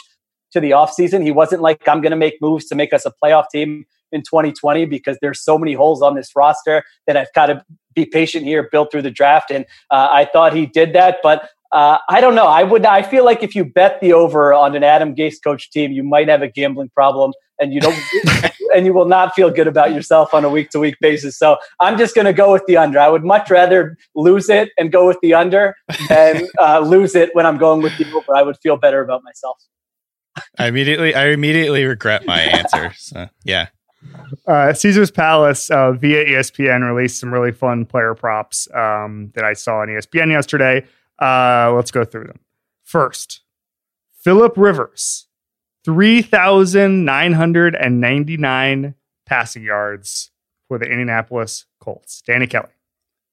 to the offseason. He wasn't like, I'm going to make moves to make us a playoff team in 2020 because there's so many holes on this roster that I've got to be patient here, build through the draft. And uh, I thought he did that, but uh, I don't know. I would. I feel like if you bet the over on an Adam Gase coach team, you might have a gambling problem, and you don't, and you will not feel good about yourself on a week to week basis. So I'm just going to go with the under. I would much rather lose it and go with the under than uh, lose it when I'm going with the over. I would feel better about myself. I immediately I immediately regret my answer. So yeah. uh, Caesar's Palace uh, via ESPN released some really fun player props um, that I saw on ESPN yesterday. Uh, let's go through them. First, Philip Rivers, 3,999 passing yards for the Indianapolis Colts. Danny Kelly.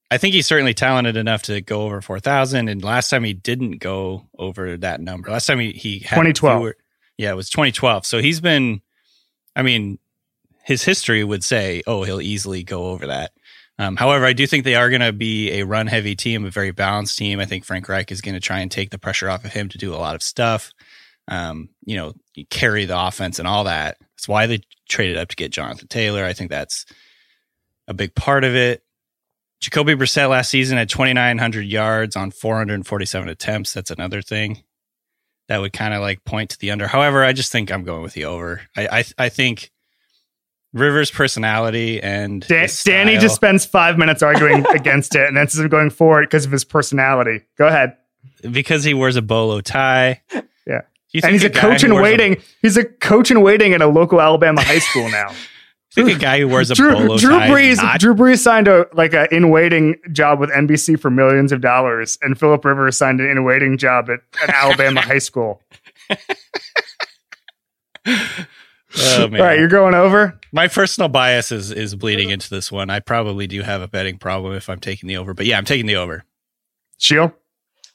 I think he's certainly talented enough to go over 4,000. And last time he didn't go over that number. Last time he, he had 2012. fewer- yeah, it was 2012. So he's been, I mean, his history would say, oh, he'll easily go over that. Um, however, I do think they are going to be a run heavy team, a very balanced team. I think Frank Reich is going to try and take the pressure off of him to do a lot of stuff. Um, you know, carry the offense and all that. That's why they traded up to get Jonathan Taylor. I think that's a big part of it. Jacoby Brissett last season had 2,900 yards on 447 attempts. That's another thing that would kind of like point to the under. However, I just think I'm going with the over. I I, I think Rivers' personality and Dan- Danny just spends five minutes arguing against it and then says I'm going for it because of his personality. Go ahead. because he wears a bolo tie. Yeah. And he's a guy coach in wears a- waiting. he's a coach in waiting at a local Alabama high school now. think a guy who wears a Drew, bolo Drew tie Brees, not- Drew Brees signed a like a in waiting job with NBC for millions of dollars, and Philip Rivers signed an in waiting job at an Alabama high school. Oh, man. All right, you're going over. My personal bias is is bleeding into this one. I probably do have a betting problem if I'm taking the over, but yeah, I'm taking the over. Sheil.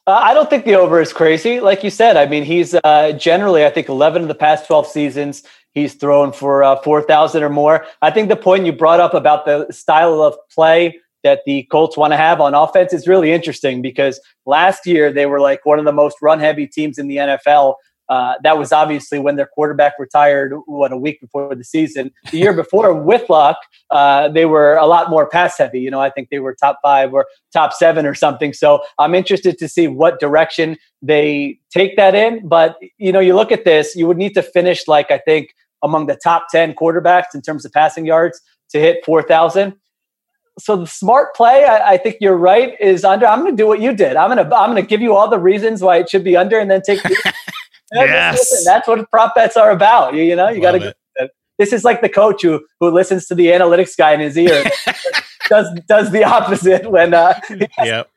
Uh, I don't think the over is crazy. Like you said, I mean, he's uh, generally, I think, 11 of the past 12 seasons, he's thrown for uh, 4,000 or more. I think the point you brought up about the style of play that the Colts want to have on offense is really interesting because last year they were like one of the most run heavy teams in the NFL. Uh, that was obviously when their quarterback retired, what, a week before the season. The year before, with luck, uh, they were a lot more pass heavy. You know, I think they were top five or top seven or something. So I'm interested to see what direction they take that in. But, you know, you look at this, you would need to finish like, I think, among the top 10 quarterbacks in terms of passing yards to hit 4,000 so the smart play, I, I, think you're right, is under. I'm going to do what you did. I'm going to I'm going to give you all the reasons why it should be under, and then take. yes. Listen, that's what prop bets are about. You, you know, you got to. This is like the coach who who listens to the analytics guy in his ear, does does the opposite when. Uh, yep.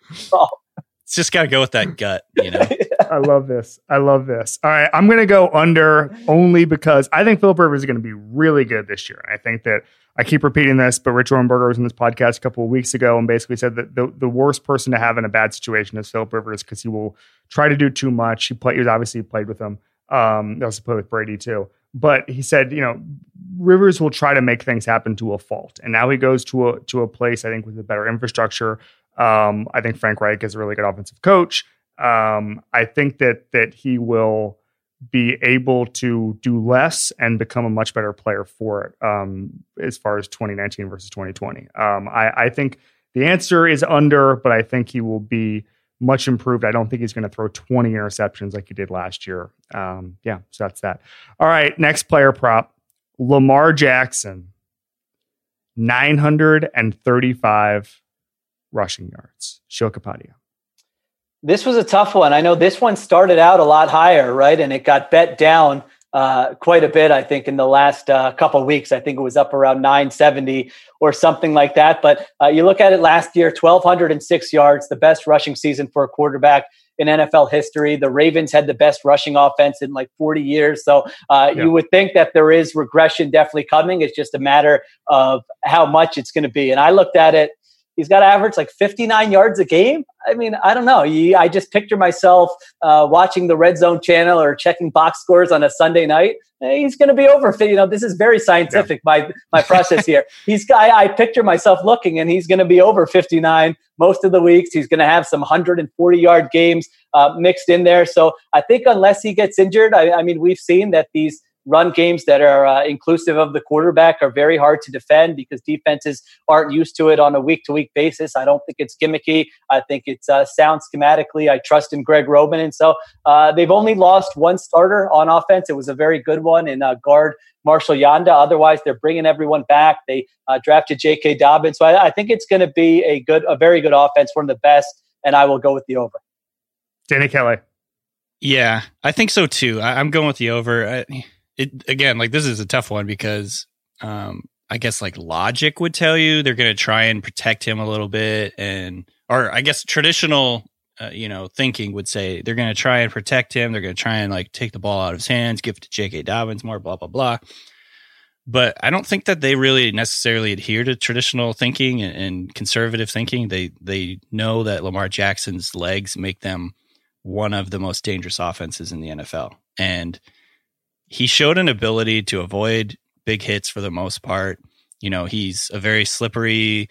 It's just got to go with that gut, you know. I love this. I love this. All right, I'm going to go under only because I think Philip Rivers is going to be really good this year. I think that I keep repeating this, but Rich Ohrnberger was in this podcast a couple of weeks ago and basically said that the, the worst person to have in a bad situation is Philip Rivers because he will try to do too much. He played. He obviously played with him. Um, he also played with Brady too. But he said, you know, Rivers will try to make things happen to a fault, and now he goes to a to a place I think with a better infrastructure. Um, I think Frank Reich is a really good offensive coach. Um, I think that that he will be able to do less and become a much better player for it um, as far as 2019 versus 2020. Um, I, I, think the answer is under, but I think he will be much improved. I don't think he's going to throw 20 interceptions like he did last year. Um, yeah, so that's that. All right, next player prop Lamar Jackson, 935 rushing yards. Sheil Kapadia. This was a tough one. I know this one started out a lot higher, right? And it got bet down uh, quite a bit, I think, in the last uh, couple of weeks. I think it was up around 970 or something like that. But uh, you look at it last year 1,206 yards, the best rushing season for a quarterback in NFL history. The Ravens had the best rushing offense in like 40 years. So uh, yeah. you would think that there is regression definitely coming. It's just a matter of how much it's going to be. And I looked at it He's got to average like 59 yards a game. I mean, I don't know. I just picture myself uh, watching the Red Zone channel or checking box scores on a Sunday night. He's going to be over. You know, this is very scientific. Yeah. My my process here. He's. I, I picture myself looking, and he's going to be over 59 most of the weeks. He's going to have some 140 yard games uh, mixed in there. So I think unless he gets injured, I, I mean, we've seen that these run games that are uh, inclusive of the quarterback are very hard to defend because defenses aren't used to it on a week to week basis. I don't think it's gimmicky. I think it's uh, sound schematically. I trust in Greg Roman. And so uh, they've only lost one starter on offense. It was a very good one in uh, guard Marshall Yanda. Otherwise, they're bringing everyone back. They uh, drafted J.K. Dobbins. So I, I think it's going to be a good, a very good offense, one of the best. And I will go with the over. Danny Kelly. Yeah, I think so too. I, am going with the over. I, it again, like this is a tough one because um, I guess like logic would tell you they're going to try and protect him a little bit, and or I guess traditional, uh, you know, thinking would say they're going to try and protect him. They're going to try and like take the ball out of his hands, give it to J.K. Dobbins more, blah blah blah. But I don't think that they really necessarily adhere to traditional thinking and, and conservative thinking. They they know that Lamar Jackson's legs make them one of the most dangerous offenses in the NFL, and he showed an ability to avoid big hits for the most part. You know, he's a very slippery,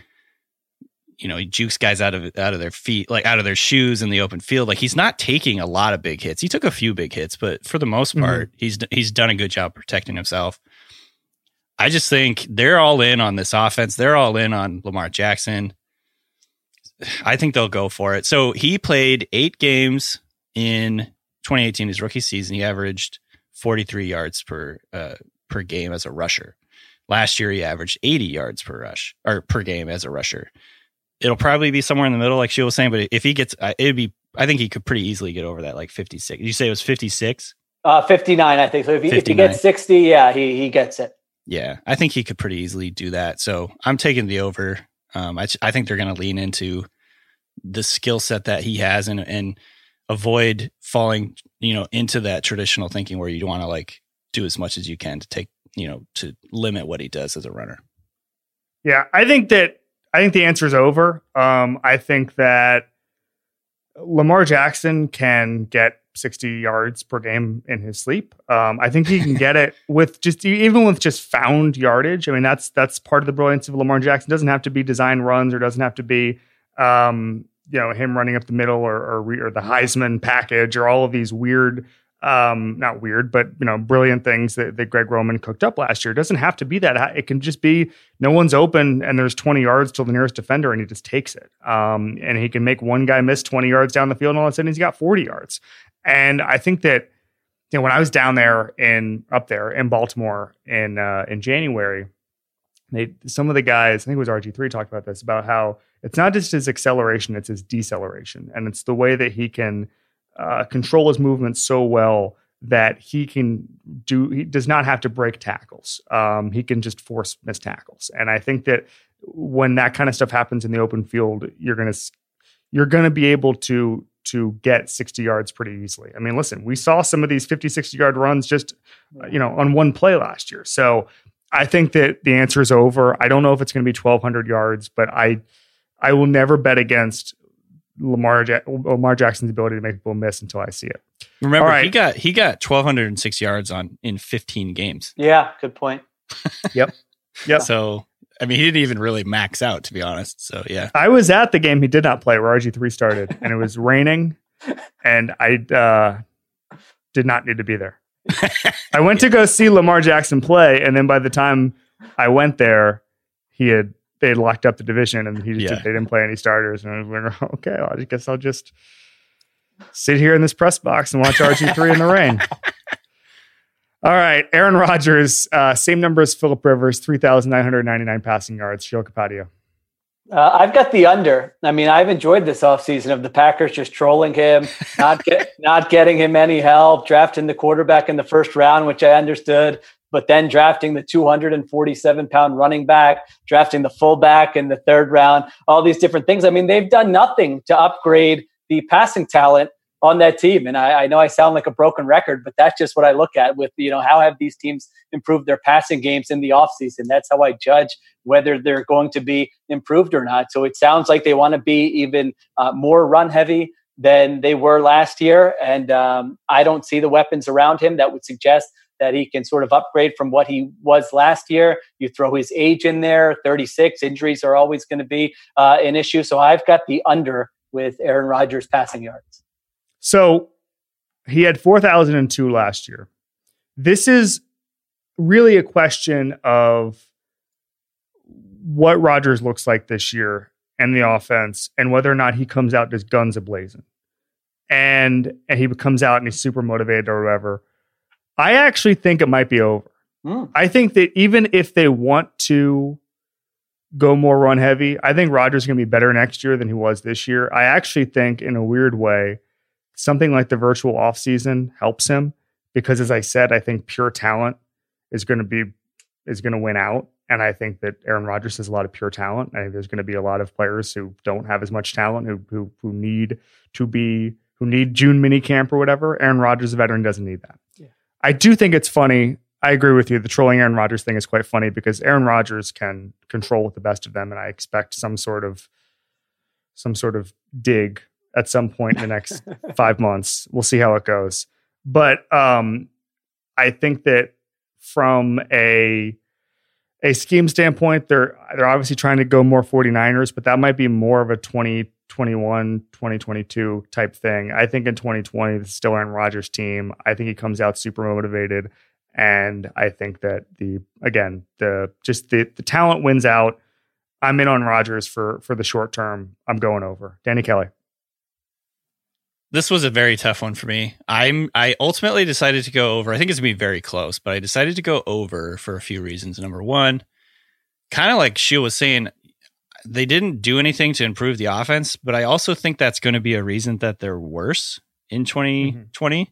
you know, he jukes guys out of out of their feet, like out of their shoes in the open field. Like he's not taking a lot of big hits. He took a few big hits, but for the most mm-hmm. part, mm-hmm. he's he's done a good job protecting himself. I just think they're all in on this offense. They're all in on Lamar Jackson. I think they'll go for it. So he played eight games in 2018, his rookie season. He averaged 43 yards per uh, per game as a rusher. Last year, he averaged 80 yards per rush or per game as a rusher. It'll probably be somewhere in the middle, like Sheil was saying. But if he gets, uh, it'd be. I think he could pretty easily get over that, like 56. Did you say it was 56? Uh, 59, I think. So if he, if he gets 60, yeah, he he gets it. Yeah, I think he could pretty easily do that. So I'm taking the over. Um, I, I think they're going to lean into the skill set that he has and and avoid falling, you know, into that traditional thinking where you want to like do as much as you can to take, you know, to limit what he does as a runner. Yeah, I think that I think the answer is over. Um, I think that Lamar Jackson can get 60 yards per game in his sleep. Um, I think he can get it with just even with just found yardage. I mean, that's that's part of the brilliance of Lamar Jackson. It doesn't have to be design runs or doesn't have to be um, you know him running up the middle or or, or the Heisman package or all of these weird um, not weird, but you know, brilliant things that, that Greg Roman cooked up last year. It doesn't have to be that. It can just be no one's open and there's 20 yards till the nearest defender and he just takes it. Um, and he can make one guy miss 20 yards down the field and all of a sudden he's got 40 yards. And I think that you know when I was down there in up there in Baltimore in uh, in January, they some of the guys, I think it was RG3 talked about this about how it's not just his acceleration, it's his deceleration, and it's the way that he can uh, control his movements so well that he can do he does not have to break tackles. Um, he can just force missed tackles. And i think that when that kind of stuff happens in the open field you're going to you're going to be able to to get 60 yards pretty easily. I mean listen we saw some of these 50 60 yard runs just you know on one play last year. So i think that the answer is over. I don't know if it's going to be 1200 yards but i i will never bet against Lamar ja- Lamar Jackson's ability to make people miss until I see it. Remember, right. he got he got twelve hundred and six yards on in fifteen games. Yeah, good point. yep. Yep. So I mean, he didn't even really max out, to be honest. So yeah, I was at the game he did not play where RG three started, and it was raining, and I uh, did not need to be there. I went yeah. to go see Lamar Jackson play, and then by the time I went there, he had they had locked up the division and he just yeah. they didn't play any starters. And I was like, okay, well, I guess I'll just sit here in this press box and watch RG3 in the rain. All right, Aaron Rodgers, uh, same number as Philip Rivers, 3,999 passing yards. Sheil Kapadia. Uh, I've got the under. I mean, I've enjoyed this offseason of the Packers just trolling him, not get, not getting him any help, drafting the quarterback in the first round, which I understood but then drafting the 247 pound running back, drafting the fullback in the third round, all these different things. I mean, they've done nothing to upgrade the passing talent on that team. And I, I, know I sound like a broken record, but that's just what I look at with, you know, how have these teams improved their passing games in the offseason? That's how I judge whether they're going to be improved or not. So it sounds like they want to be even uh, more run heavy than they were last year. And um, I don't see the weapons around him that would suggest that he can sort of upgrade from what he was last year. You throw his age in there, 36. Injuries are always going to be uh, an issue. So I've got the under with Aaron Rodgers passing yards. So he had 4,002 last year. This is really a question of what Rodgers looks like this year and the offense and whether or not he comes out just guns ablazing. And, and he comes out and he's super motivated or whatever I actually think it might be over. Mm. I think that even if they want to go more run heavy, I think Rodgers is going to be better next year than he was this year. I actually think, in a weird way, something like the virtual offseason helps him because, as I said, I think pure talent is going to be is going to win out. And I think that Aaron Rodgers has a lot of pure talent. I think there's going to be a lot of players who don't have as much talent, who who, who need to be who need June mini camp or whatever. Aaron Rodgers, a veteran, doesn't need that. I do think it's funny. I agree with you. The trolling Aaron Rodgers thing is quite funny because Aaron Rodgers can control with the best of them, and I expect some sort of some sort of dig at some point in the next five months. We'll see how it goes. But um, I think that from a a scheme standpoint, they're they're obviously trying to go more 49ers, but that might be more of a 2021, 2022 type thing. I think in 2020, it's still Aaron Rodgers' team. I think he comes out super motivated. And I think that the again, the just the the talent wins out. I'm in on Rodgers for for the short term. I'm going over. Danny Kelly. This was a very tough one for me. I'm I ultimately decided to go over. I think it's gonna be very close, but I decided to go over for a few reasons. Number one, kind of like Sheil was saying, they didn't do anything to improve the offense, but I also think that's going to be a reason that they're worse in 2020. Mm-hmm.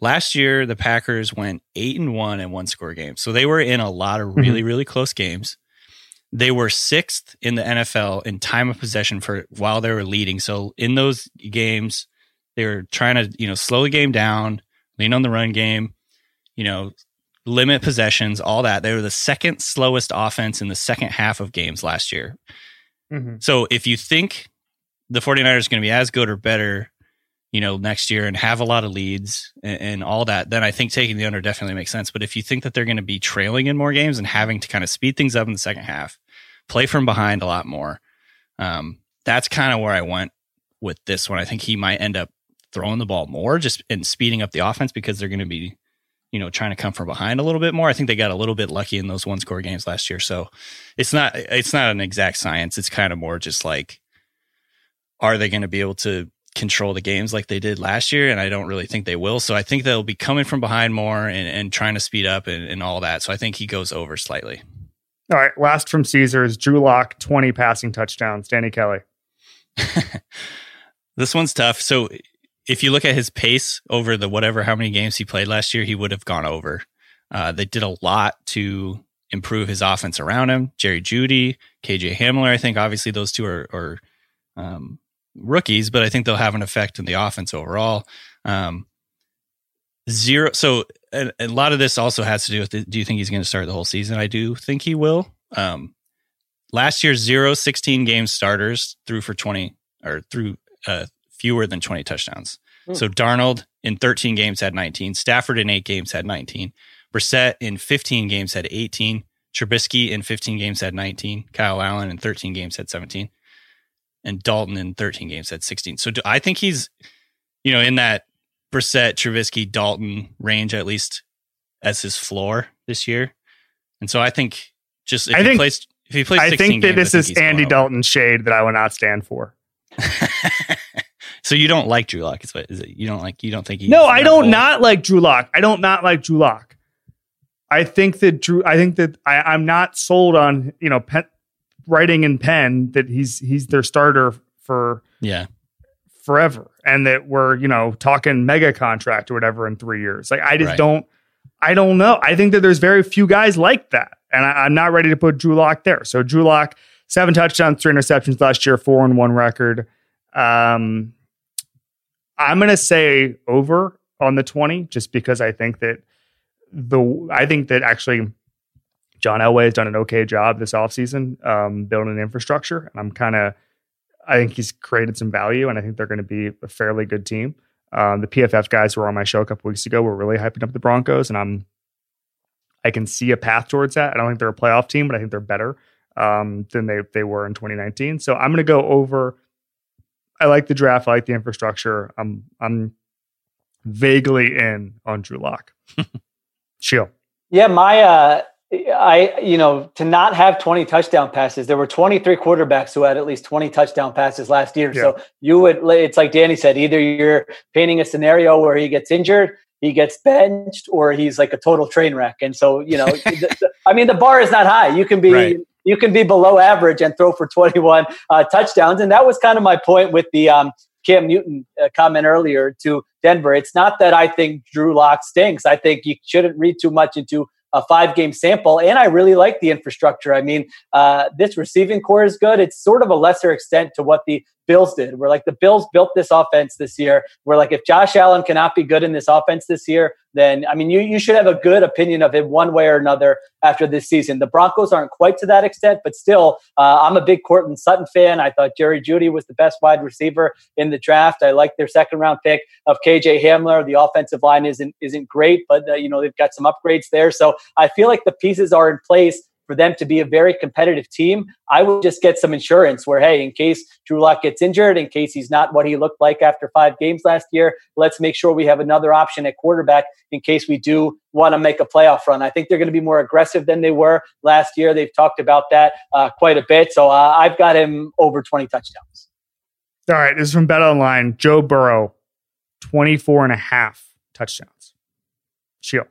Last year, the Packers went eight and one in one score games. So they were in a lot of really, mm-hmm. really close games. They were sixth in the NFL in time of possession for while they were leading. So in those games, they were trying to, you know, slow the game down, lean on the run game, you know, limit possessions, all that. They were the second slowest offense in the second half of games last year. Mm-hmm. So if you think the 49ers are going to be as good or better, you know, next year and have a lot of leads and, and, all that, then I think taking the under definitely makes sense. But if you think that they're going to be trailing in more games and having to kind of speed things up in the second half, play from behind a lot more, um, that's kind of where I went with this one. I think he might end up throwing the ball more just and speeding up the offense because they're going to be, you know, trying to come from behind a little bit more. I think they got a little bit lucky in those one score games last year. So it's not it's not an exact science. It's kind of more just like are they going to be able to control the games like they did last year? And I don't really think they will. So I think they'll be coming from behind more and, and trying to speed up and, and all that. So I think he goes over slightly. All right. Last from Caesars, Drew Lock, 20 passing touchdowns. Danny Kelly. this one's tough. So if you look at his pace over the whatever how many games he played last year, he would have gone over. Uh, they did a lot to improve his offense around him. Jerry Jeudy, KJ Hamler, I think obviously those two are, are um, rookies, but I think they'll have an effect in the offense overall. Um, zero. So a, a, lot of this also has to do with the, do you think he's going to start the whole season? I do think he will. Um, last year, zero 16 game starters threw for 20 or through uh, fewer than 20 touchdowns. Hmm. So Darnold in 13 games had 19. Stafford in eight games had 19. Brissett in 15 games had 18. Trubisky in 15 games had 19. Kyle Allen in 13 games had 17. And Dalton in 13 games had 16. So do, I think he's, you know, in that Brissett, Trubisky, Dalton range at least as his floor this year. And so I think just if I he think, plays if he plays, I think that games, this think is Andy Dalton shade that I will not stand for. so you don't like Drew Lock? Is, is it? You don't like? You don't think he? No, I don't not like Drew Lock. I don't not like Drew Lock. I think that Drew. I think that I, I'm not sold on you know pen, writing in pen that he's he's their starter for yeah forever, and that we're you know talking mega contract or whatever in three years. Like I just right. don't. I don't know. I think that there's very few guys like that, and I, am not ready to put Drew Lock there. So Drew Lock, seven touchdowns, three interceptions last year, four and one record. Um, I'm going to say over on the 20 just because I think that the I think that actually John Elway has done an okay job this offseason um, building infrastructure. And I'm kind of I think he's created some value and I think they're going to be a fairly good team. Um, the PFF guys who were on my show a couple weeks ago were really hyping up the Broncos and I'm I can see a path towards that. I don't think they're a playoff team, but I think they're better um, than they they were in 2019. So I'm going to go over I like the draft. I like the infrastructure. I'm I'm vaguely in on Drew Lock. Sheil. Yeah, my uh I you know to not have 20 touchdown passes. There were 23 quarterbacks who had at least 20 touchdown passes last year. Yeah. So you would it's like Danny said either you're painting a scenario where he gets injured, he gets benched or he's like a total train wreck. And so, you know, I mean the bar is not high. You can be right you can be below average and throw for 21 uh, touchdowns. And that was kind of my point with the um, Cam Newton uh, comment earlier to Denver. It's not that I think Drew Lock stinks. I think you shouldn't read too much into a five game sample. And I really like the infrastructure. I mean, uh, this receiving corps is good. It's sort of a lesser extent to what the Bills did. We're like, the Bills built this offense this year. We're like, if Josh Allen cannot be good in this offense this year, then I mean, you, you should have a good opinion of him one way or another after this season. The Broncos aren't quite to that extent, but still, uh, I'm a big Courtland Sutton fan. I thought Jerry Jeudy was the best wide receiver in the draft. I like their second round pick of KJ Hamler. The offensive line isn't isn't great, but uh, you know they've got some upgrades there. So I feel like the pieces are in place for them to be a very competitive team, I would just get some insurance where, hey, in case Drew Lock gets injured, in case he's not what he looked like after five games last year, let's make sure we have another option at quarterback in case we do want to make a playoff run. I think they're going to be more aggressive than they were last year. They've talked about that uh, quite a bit. So uh, I've got him over 20 touchdowns. All right. This is from Bet Online. Joe Burrow, 24 and a half touchdowns. Sheil.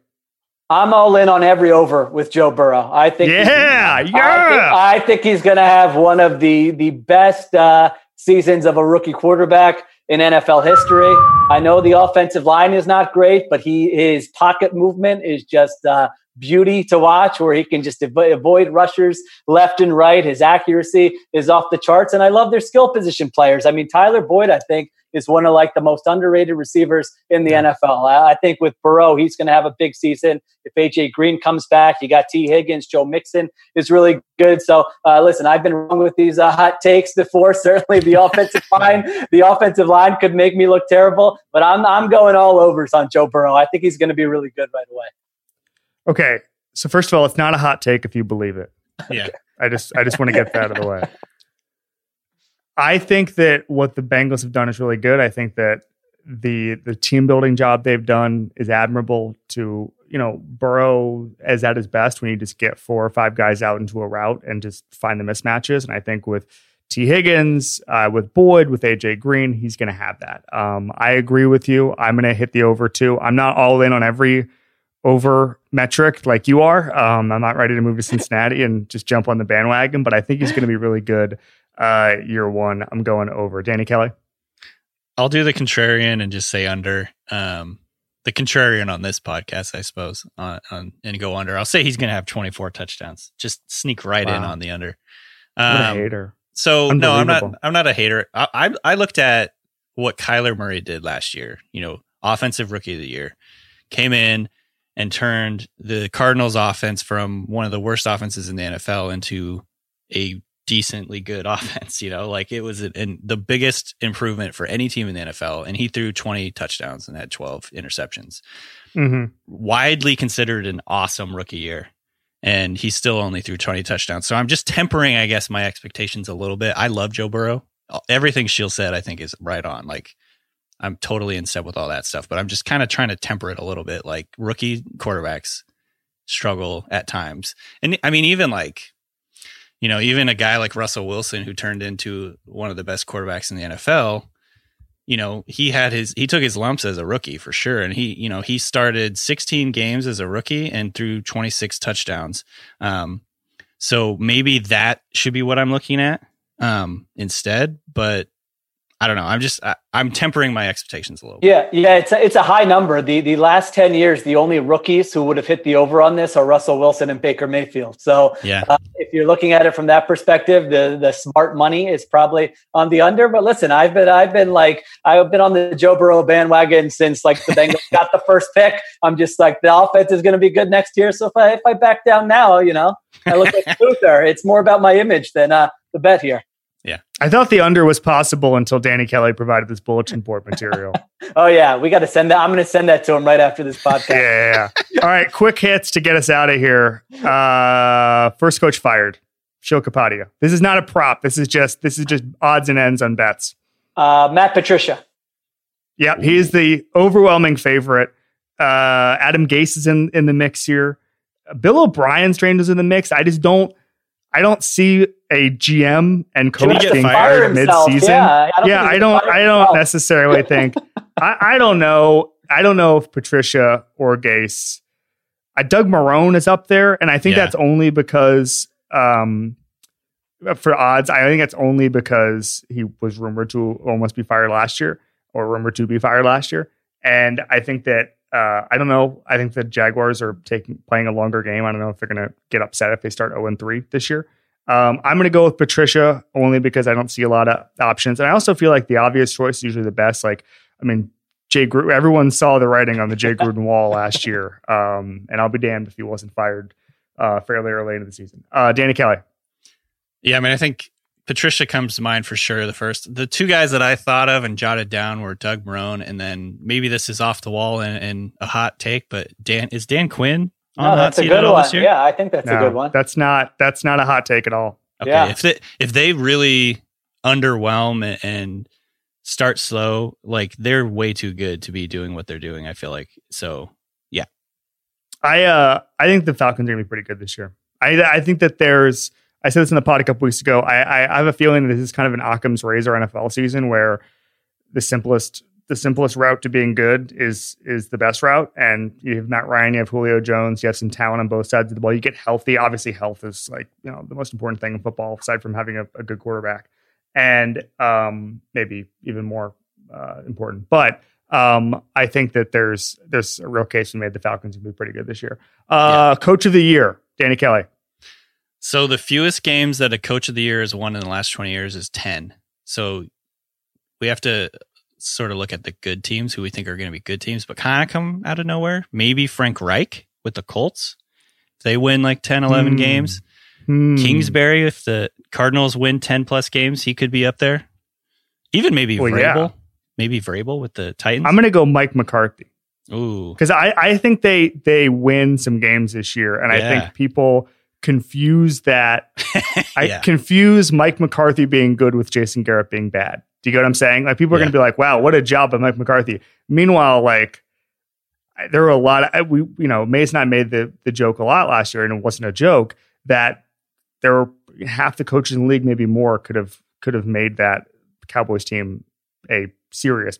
I'm all in on every over with Joe Burrow. I think. Yeah, yeah. I think, I think he's going to have one of the the best uh, seasons of a rookie quarterback in NFL history. I know the offensive line is not great, but he his pocket movement is just uh, beauty to watch where he can just avoid rushers left and right. His accuracy is off the charts. And I love their skill position players. I mean, Tyler Boyd, I think, is one of like the most underrated receivers in the yeah. NFL. I think with Burrow, he's going to have a big season. If AJ Green comes back, you got Tee Higgins, Joe Mixon is really good. So uh, listen, I've been wrong with these uh, hot takes before. Certainly, the offensive line, the offensive line could make me look terrible, but I'm I'm going all overs on Joe Burrow. I think he's going to be really good right away. Okay, so first of all, it's not a hot take if you believe it. Yeah, I just I just want to get that out of the way. I think that what the Bengals have done is really good. I think that the the team building job they've done is admirable. To you know, Burrow is at his best when you just get four or five guys out into a route and just find the mismatches. And I think with Tee Higgins, uh, with Boyd, with AJ Green, he's going to have that. Um, I agree with you. I'm going to hit the over too. I'm not all in on every over metric like you are. Um, I'm not ready to move to Cincinnati and just jump on the bandwagon, but I think he's going to be really good uh, year one. I'm going over. Danny Kelly. I'll do the contrarian and just say under. Um, the contrarian on this podcast, I suppose, on, on and go under. I'll say he's going to have 24 touchdowns. Just sneak right wow. in on the under. Um, what a um, hater. So no, I'm not. I'm not a hater. I, I I looked at what Kyler Murray did last year. You know, offensive rookie of the year, came in and turned the Cardinals offense from one of the worst offenses in the NFL into a decently good offense. You know, like it was an, the biggest improvement for any team in the NFL. And he threw 20 touchdowns and had 12 interceptions. Mm-hmm. Widely considered an awesome rookie year. And he still only threw 20 touchdowns. So I'm just tempering, I guess, my expectations a little bit. I love Joe Burrow. Everything Sheil said, I think, is right on. Like, I'm totally in step with all that stuff, but I'm just kind of trying to temper it a little bit. Like, rookie quarterbacks struggle at times. And I mean, even like you know, even a guy like Russell Wilson, who turned into one of the best quarterbacks in the NFL, you know, he had his he took his lumps as a rookie for sure, and he you know he started 16 games as a rookie and threw 26 touchdowns. Um, so maybe that should be what I'm looking at um, instead. But I don't know. I'm just I, am tempering my expectations a little. Bit. Yeah, yeah. It's a, it's a high number. The the last ten years, the only rookies who would have hit the over on this are Russell Wilson and Baker Mayfield. So yeah, uh, if you're looking at it from that perspective, the the smart money is probably on the under. But listen, I've been I've been like I've been on the Joe Burrow bandwagon since like the Bengals got the first pick. I'm just like the offense is going to be good next year. So if I if I back down now, you know, I look like Luther. It's more about my image than uh, the bet here. Yeah. I thought the under was possible until Danny Kelly provided this bulletin board material. oh yeah, we got to send that. I'm going to send that to him right after this podcast. yeah, yeah, yeah. All right, quick hits to get us out of here. Uh, first coach fired, Sheil Kapadia. This is not a prop. This is just this is just odds and ends on bets. Uh, Matt Patricia. Yeah, he's the overwhelming favorite. Uh, Adam Gase is in in the mix here. Bill O'Brien's trained is in the mix. I just don't. I don't see a GM and coach getting fired mid-season. Yeah, I don't, yeah, I don't, I don't necessarily think. I, I, don't know. I don't know if Patricia or Gase. I, Doug Marrone is up there, and I think yeah. that's only because, um, for odds, I think that's only because he was rumored to almost be fired last year, or rumored to be fired last year, and I think that uh, I don't know. I think the Jaguars are taking playing a longer game. I don't know if they're going to get upset if they start 0 3 this year. Um, I'm going to go with Patricia only because I don't see a lot of options. And I also feel like the obvious choice is usually the best. Like, I mean, Jay Gruden, everyone saw the writing on the Jay Gruden wall last year. Um, and I'll be damned if he wasn't fired uh, fairly early into the season. Uh, Danny Kelly. Yeah, I mean, I think Patricia comes to mind for sure. The first, the two guys that I thought of and jotted down were Doug Marrone, and then maybe this is off the wall and, and a hot take, but Dan is Dan Quinn on no, that's a good one. Yeah, I think that's no, a good one. That's not that's not a hot take at all. Okay, yeah. if they if they really underwhelm and, and start slow, like they're way too good to be doing what they're doing. I feel like so. Yeah, I uh I think the Falcons are gonna be pretty good this year. I I think that there's I said this in the pod a couple weeks ago. I, I have a feeling that this is kind of an Occam's razor NFL season where the simplest the simplest route to being good is is the best route. And you have Matt Ryan, you have Julio Jones, you have some talent on both sides of the ball. You get healthy. Obviously, health is like you know the most important thing in football, aside from having a, a good quarterback, and um, maybe even more uh, important. But Um, I think that there's there's a real case to made the Falcons will be pretty good this year. Uh, yeah. Coach of the year, Danny Kelly. So the fewest games that a coach of the year has won in the last 20 years is 10. So we have to sort of look at the good teams who we think are going to be good teams, but kind of come out of nowhere. Maybe Frank Reich with the Colts. If they win like 10, 11 mm. games. Mm. Kingsbury, if the Cardinals win 10 plus games, he could be up there. Even maybe well, Vrabel. Yeah. Maybe Vrabel with the Titans. I'm going to go Mike McCarthy. Ooh. Because I, I think they they win some games this year. And yeah. I think people confuse that. I confuse Mike McCarthy being good with Jason Garrett being bad. Do you get what I'm saying? Like people are yeah. going to be like, "Wow, what a job by Mike McCarthy." Meanwhile, like there were a lot of we, you know, Mays and I made the the joke a lot last year, and it wasn't a joke that there were half the coaches in the league, maybe more, could have could have made that Cowboys team a serious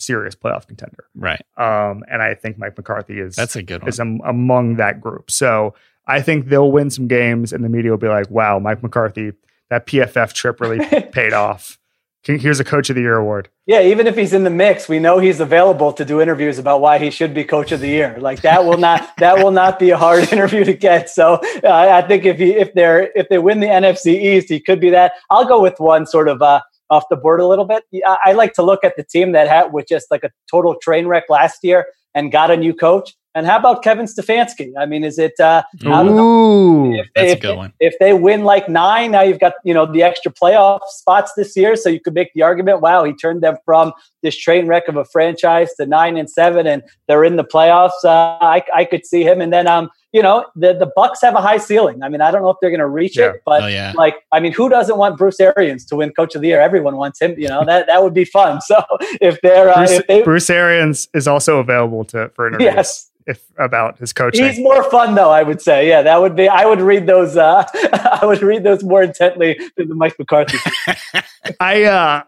serious playoff contender. Right. Um, and I think Mike McCarthy is that's a good one. is am, among that group. So I think they'll win some games, and the media will be like, "Wow, Mike McCarthy, that PFF trip really paid off." Here's a Coach of the Year award. Yeah, even if he's in the mix, we know he's available to do interviews about why he should be Coach of the Year. Like that will not that will not be a hard interview to get. So uh, I think if he if they're if they win the NFC East, he could be that. I'll go with one sort of uh, off the board a little bit. I, I like to look at the team that had with just like a total train wreck last year and got a new coach. And how about Kevin Stefanski? I mean, is it? Uh, Ooh, if, that's if, a good one. If they win like nine, now you've got you know the extra playoff spots this year, so you could make the argument, wow, he turned them from this train wreck of a franchise to nine and seven, and they're in the playoffs. Uh, I, I could see him, and then um, you know, the the Bucs have a high ceiling. I mean, I don't know if they're going to reach yeah. it, but oh, yeah. like, I mean, who doesn't want Bruce Arians to win Coach of the Year? Everyone wants him. You know, that that would be fun. So if they're uh, Bruce, if they, Bruce Arians is also available to for interviews. Yes if about his coaching. He's more fun though, I would say. Yeah, that would be. I would read those. Uh, I would read those more intently than the Mike McCarthy. I, uh,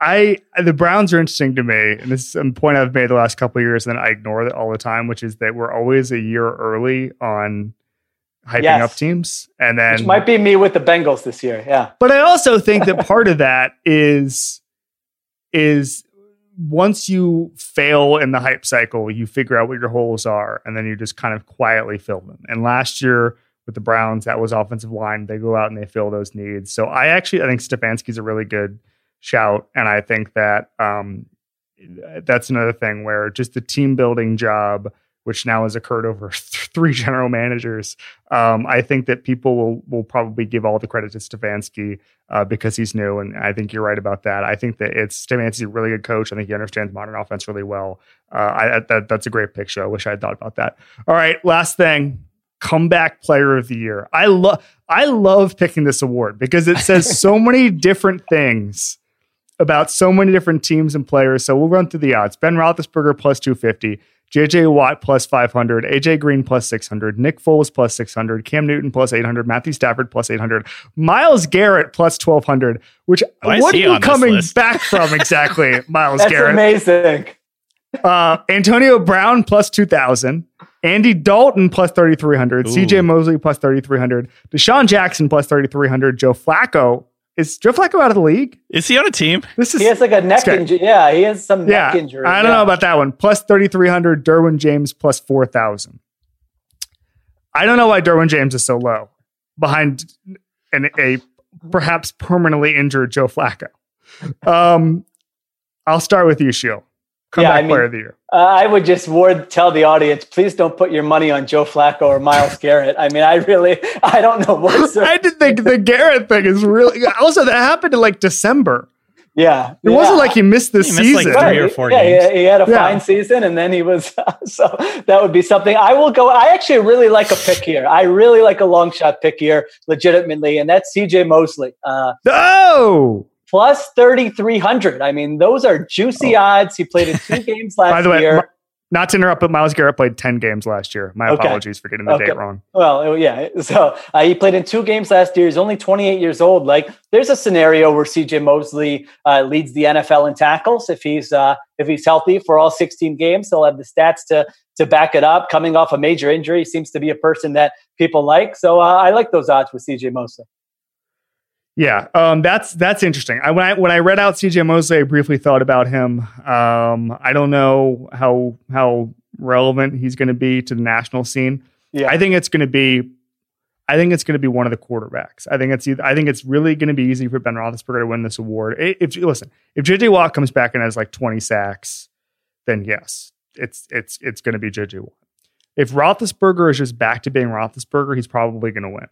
I, the Browns are interesting to me, and this is a point I've made the last couple years, and then I ignore it all the time, which is that we're always a year early on hyping yes. up teams, and then which might be me with the Bengals this year. Yeah, but I also think that part of that is is once you fail in the hype cycle, you figure out what your holes are, and then you just kind of quietly fill them. And last year with the Browns, that was offensive line. They go out and they fill those needs. So I actually I think Stefanski's a really good shout, and I think that um, that's another thing where just the team building job which now has occurred over three general managers. Um, I think that people will will probably give all the credit to Stefanski uh, because he's new, and I think you're right about that. I think that it's Stefanski's a really good coach. I think he understands modern offense really well. Uh, I, that, that's a great picture. I wish I had thought about that. All right, last thing. Comeback Player of the Year. I love I love picking this award because it says so many different things about so many different teams and players. So we'll run through the odds. Ben Roethlisberger plus 250. JJ Watt plus 500, AJ Green plus 600, Nick Foles plus 600, Cam Newton plus 800, Matthew Stafford plus 800, Myles Garrett plus 1200, which Why what are you coming back from exactly, Myles That's Garrett? amazing. Uh, Antonio Brown plus 2000, Andy Dalton plus 3300, CJ Mosley plus 3300, DeSean Jackson plus 3300, Joe Flacco is Joe Flacco out of the league? Is he on a team? This is he has like a neck injury. Yeah, he has some yeah, neck injury. I don't yeah. know about that one. Plus thirty three hundred. Derwin James plus four thousand. I don't know why Derwin James is so low behind an, a perhaps permanently injured Joe Flacco. Um, I'll start with you, Sheil. Comeback yeah, I mean, player of the year. I would just ward tell the audience, please don't put your money on Joe Flacco or Myles Garrett. I mean, I really, I don't know what. I did think the Garrett thing is really. Also, that happened in like December. Yeah, it yeah. wasn't like he missed the he season. Missed like three or four yeah, games. He, he had a yeah. fine season, and then he was. so that would be something. I will go. I actually really like a pick here. I really like a long shot pick here, legitimately, and that's C.J. Mosley. Uh, oh, plus 3,300. I mean, those are juicy oh. odds. He played in two games last By the way, year. not to interrupt, but Myles Garrett played 10 games last year. My okay. apologies for getting the okay. date wrong. Well, yeah. So uh, he played in two games last year. He's only 28 years old. Like, there's a scenario where CJ Mosley uh, leads the NFL in tackles if he's uh, if he's healthy for all 16 games. He'll have the stats to to back it up. Coming off a major injury, seems to be a person that people like. So uh, I like those odds with CJ Mosley. Yeah, um, that's that's interesting. I, when I when I read out CJ Mosley, I briefly thought about him. Um, I don't know how how relevant he's going to be to the national scene. Yeah. I think it's going to be. I think it's going to be one of the quarterbacks. I think it's I think it's really going to be easy for Ben Roethlisberger to win this award. If listen, if JJ Watt comes back and has like twenty sacks, then yes, it's it's it's going to be JJ Watt. If Roethlisberger is just back to being Roethlisberger, he's probably going to win.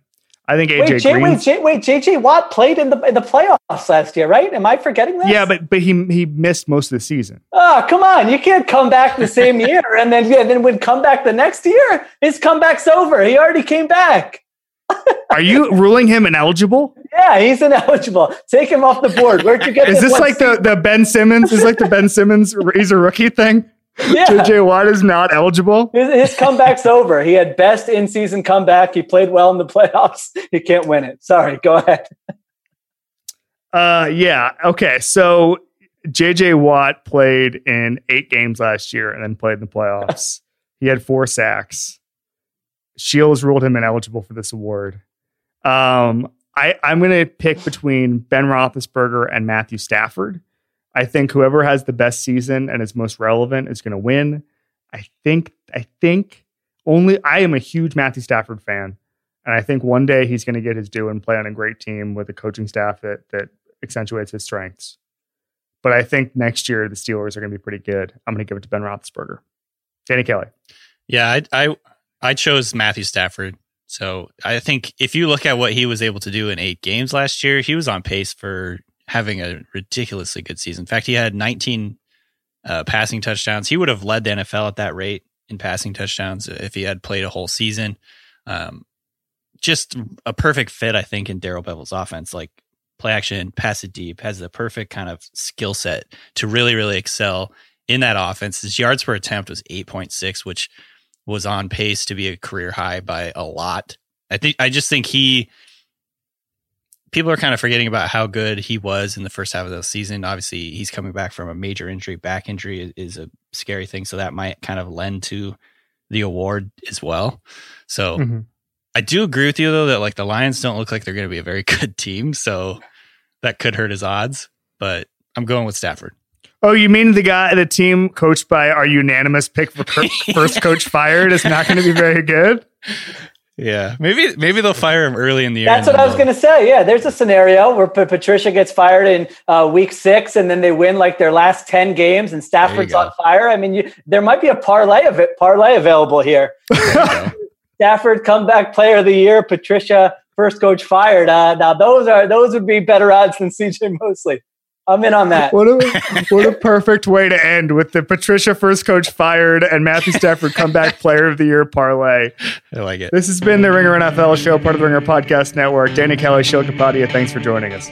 I think AJ wait, J- wait, J- wait, JJ Watt played in the in the playoffs last year, right? Am I forgetting that? Yeah, but but he he missed most of the season. Oh, come on! You can't come back the same year and then yeah, then would come back the next year. His comeback's over. He already came back. Are you ruling him ineligible? Yeah, he's ineligible. Take him off the board. Where'd you get? Is this, this like the the Ben Simmons? Is like the Ben Simmons? He's a rookie thing. Yeah. JJ Watt is not eligible. His, his comeback's over. He had best in season comeback. He played well in the playoffs. He can't win it. Sorry. Go ahead. Uh, yeah. Okay. So JJ Watt played in eight games last year and then played in the playoffs. he had four sacks. Sheil's ruled him ineligible for this award. Um, I, I'm going to pick between Ben Roethlisberger and Matthew Stafford. I think whoever has the best season and is most relevant is going to win. I think I think only I am a huge Matthew Stafford fan, and I think one day he's going to get his due and play on a great team with a coaching staff that that accentuates his strengths. But I think next year the Steelers are going to be pretty good. I'm going to give it to Ben Roethlisberger. Danny Kelly. Yeah, I I, I chose Matthew Stafford. So I think if you look at what he was able to do in eight games last year, he was on pace for having a ridiculously good season. In fact, he had 19 uh, passing touchdowns. He would have led the NFL at that rate in passing touchdowns if he had played a whole season. Um, just a perfect fit, I think, in Darrell Bevell's offense. Like play action, pass it deep, has the perfect kind of skill set to really, really excel in that offense. His yards per attempt was 8.6, which was on pace to be a career high by a lot. I think I just think he people are kind of forgetting about how good he was in the first half of the season. Obviously, he's coming back from a major injury. Back injury is, a scary thing, so that might kind of lend to the award as well. So mm-hmm. I do agree with you though that like the Lions don't look like they're going to be a very good team, so that could hurt his odds. But I'm going with Stafford. Oh, you mean the guy, the team coached by our unanimous pick for first coach fired is not going to be very good? Yeah, maybe maybe they'll fire him early in the year. That's what I was going to say. Yeah, there's a scenario where P- Patricia gets fired in uh, week six, and then they win like their last ten games, and Stafford's on fire. I mean, you, there might be a parlay of it parlay available here. Stafford comeback player of the year, Patricia first coach fired. Uh, now those are those would be better odds than CJ Mosley. I'm in on that. What a what a perfect way to end with the Patricia first coach fired and Matthew Stafford comeback player of the year parlay. I like it. This has been the Ringer NFL show, part of the Ringer Podcast Network. Danny Kelly, Sheil Kapadia, thanks for joining us.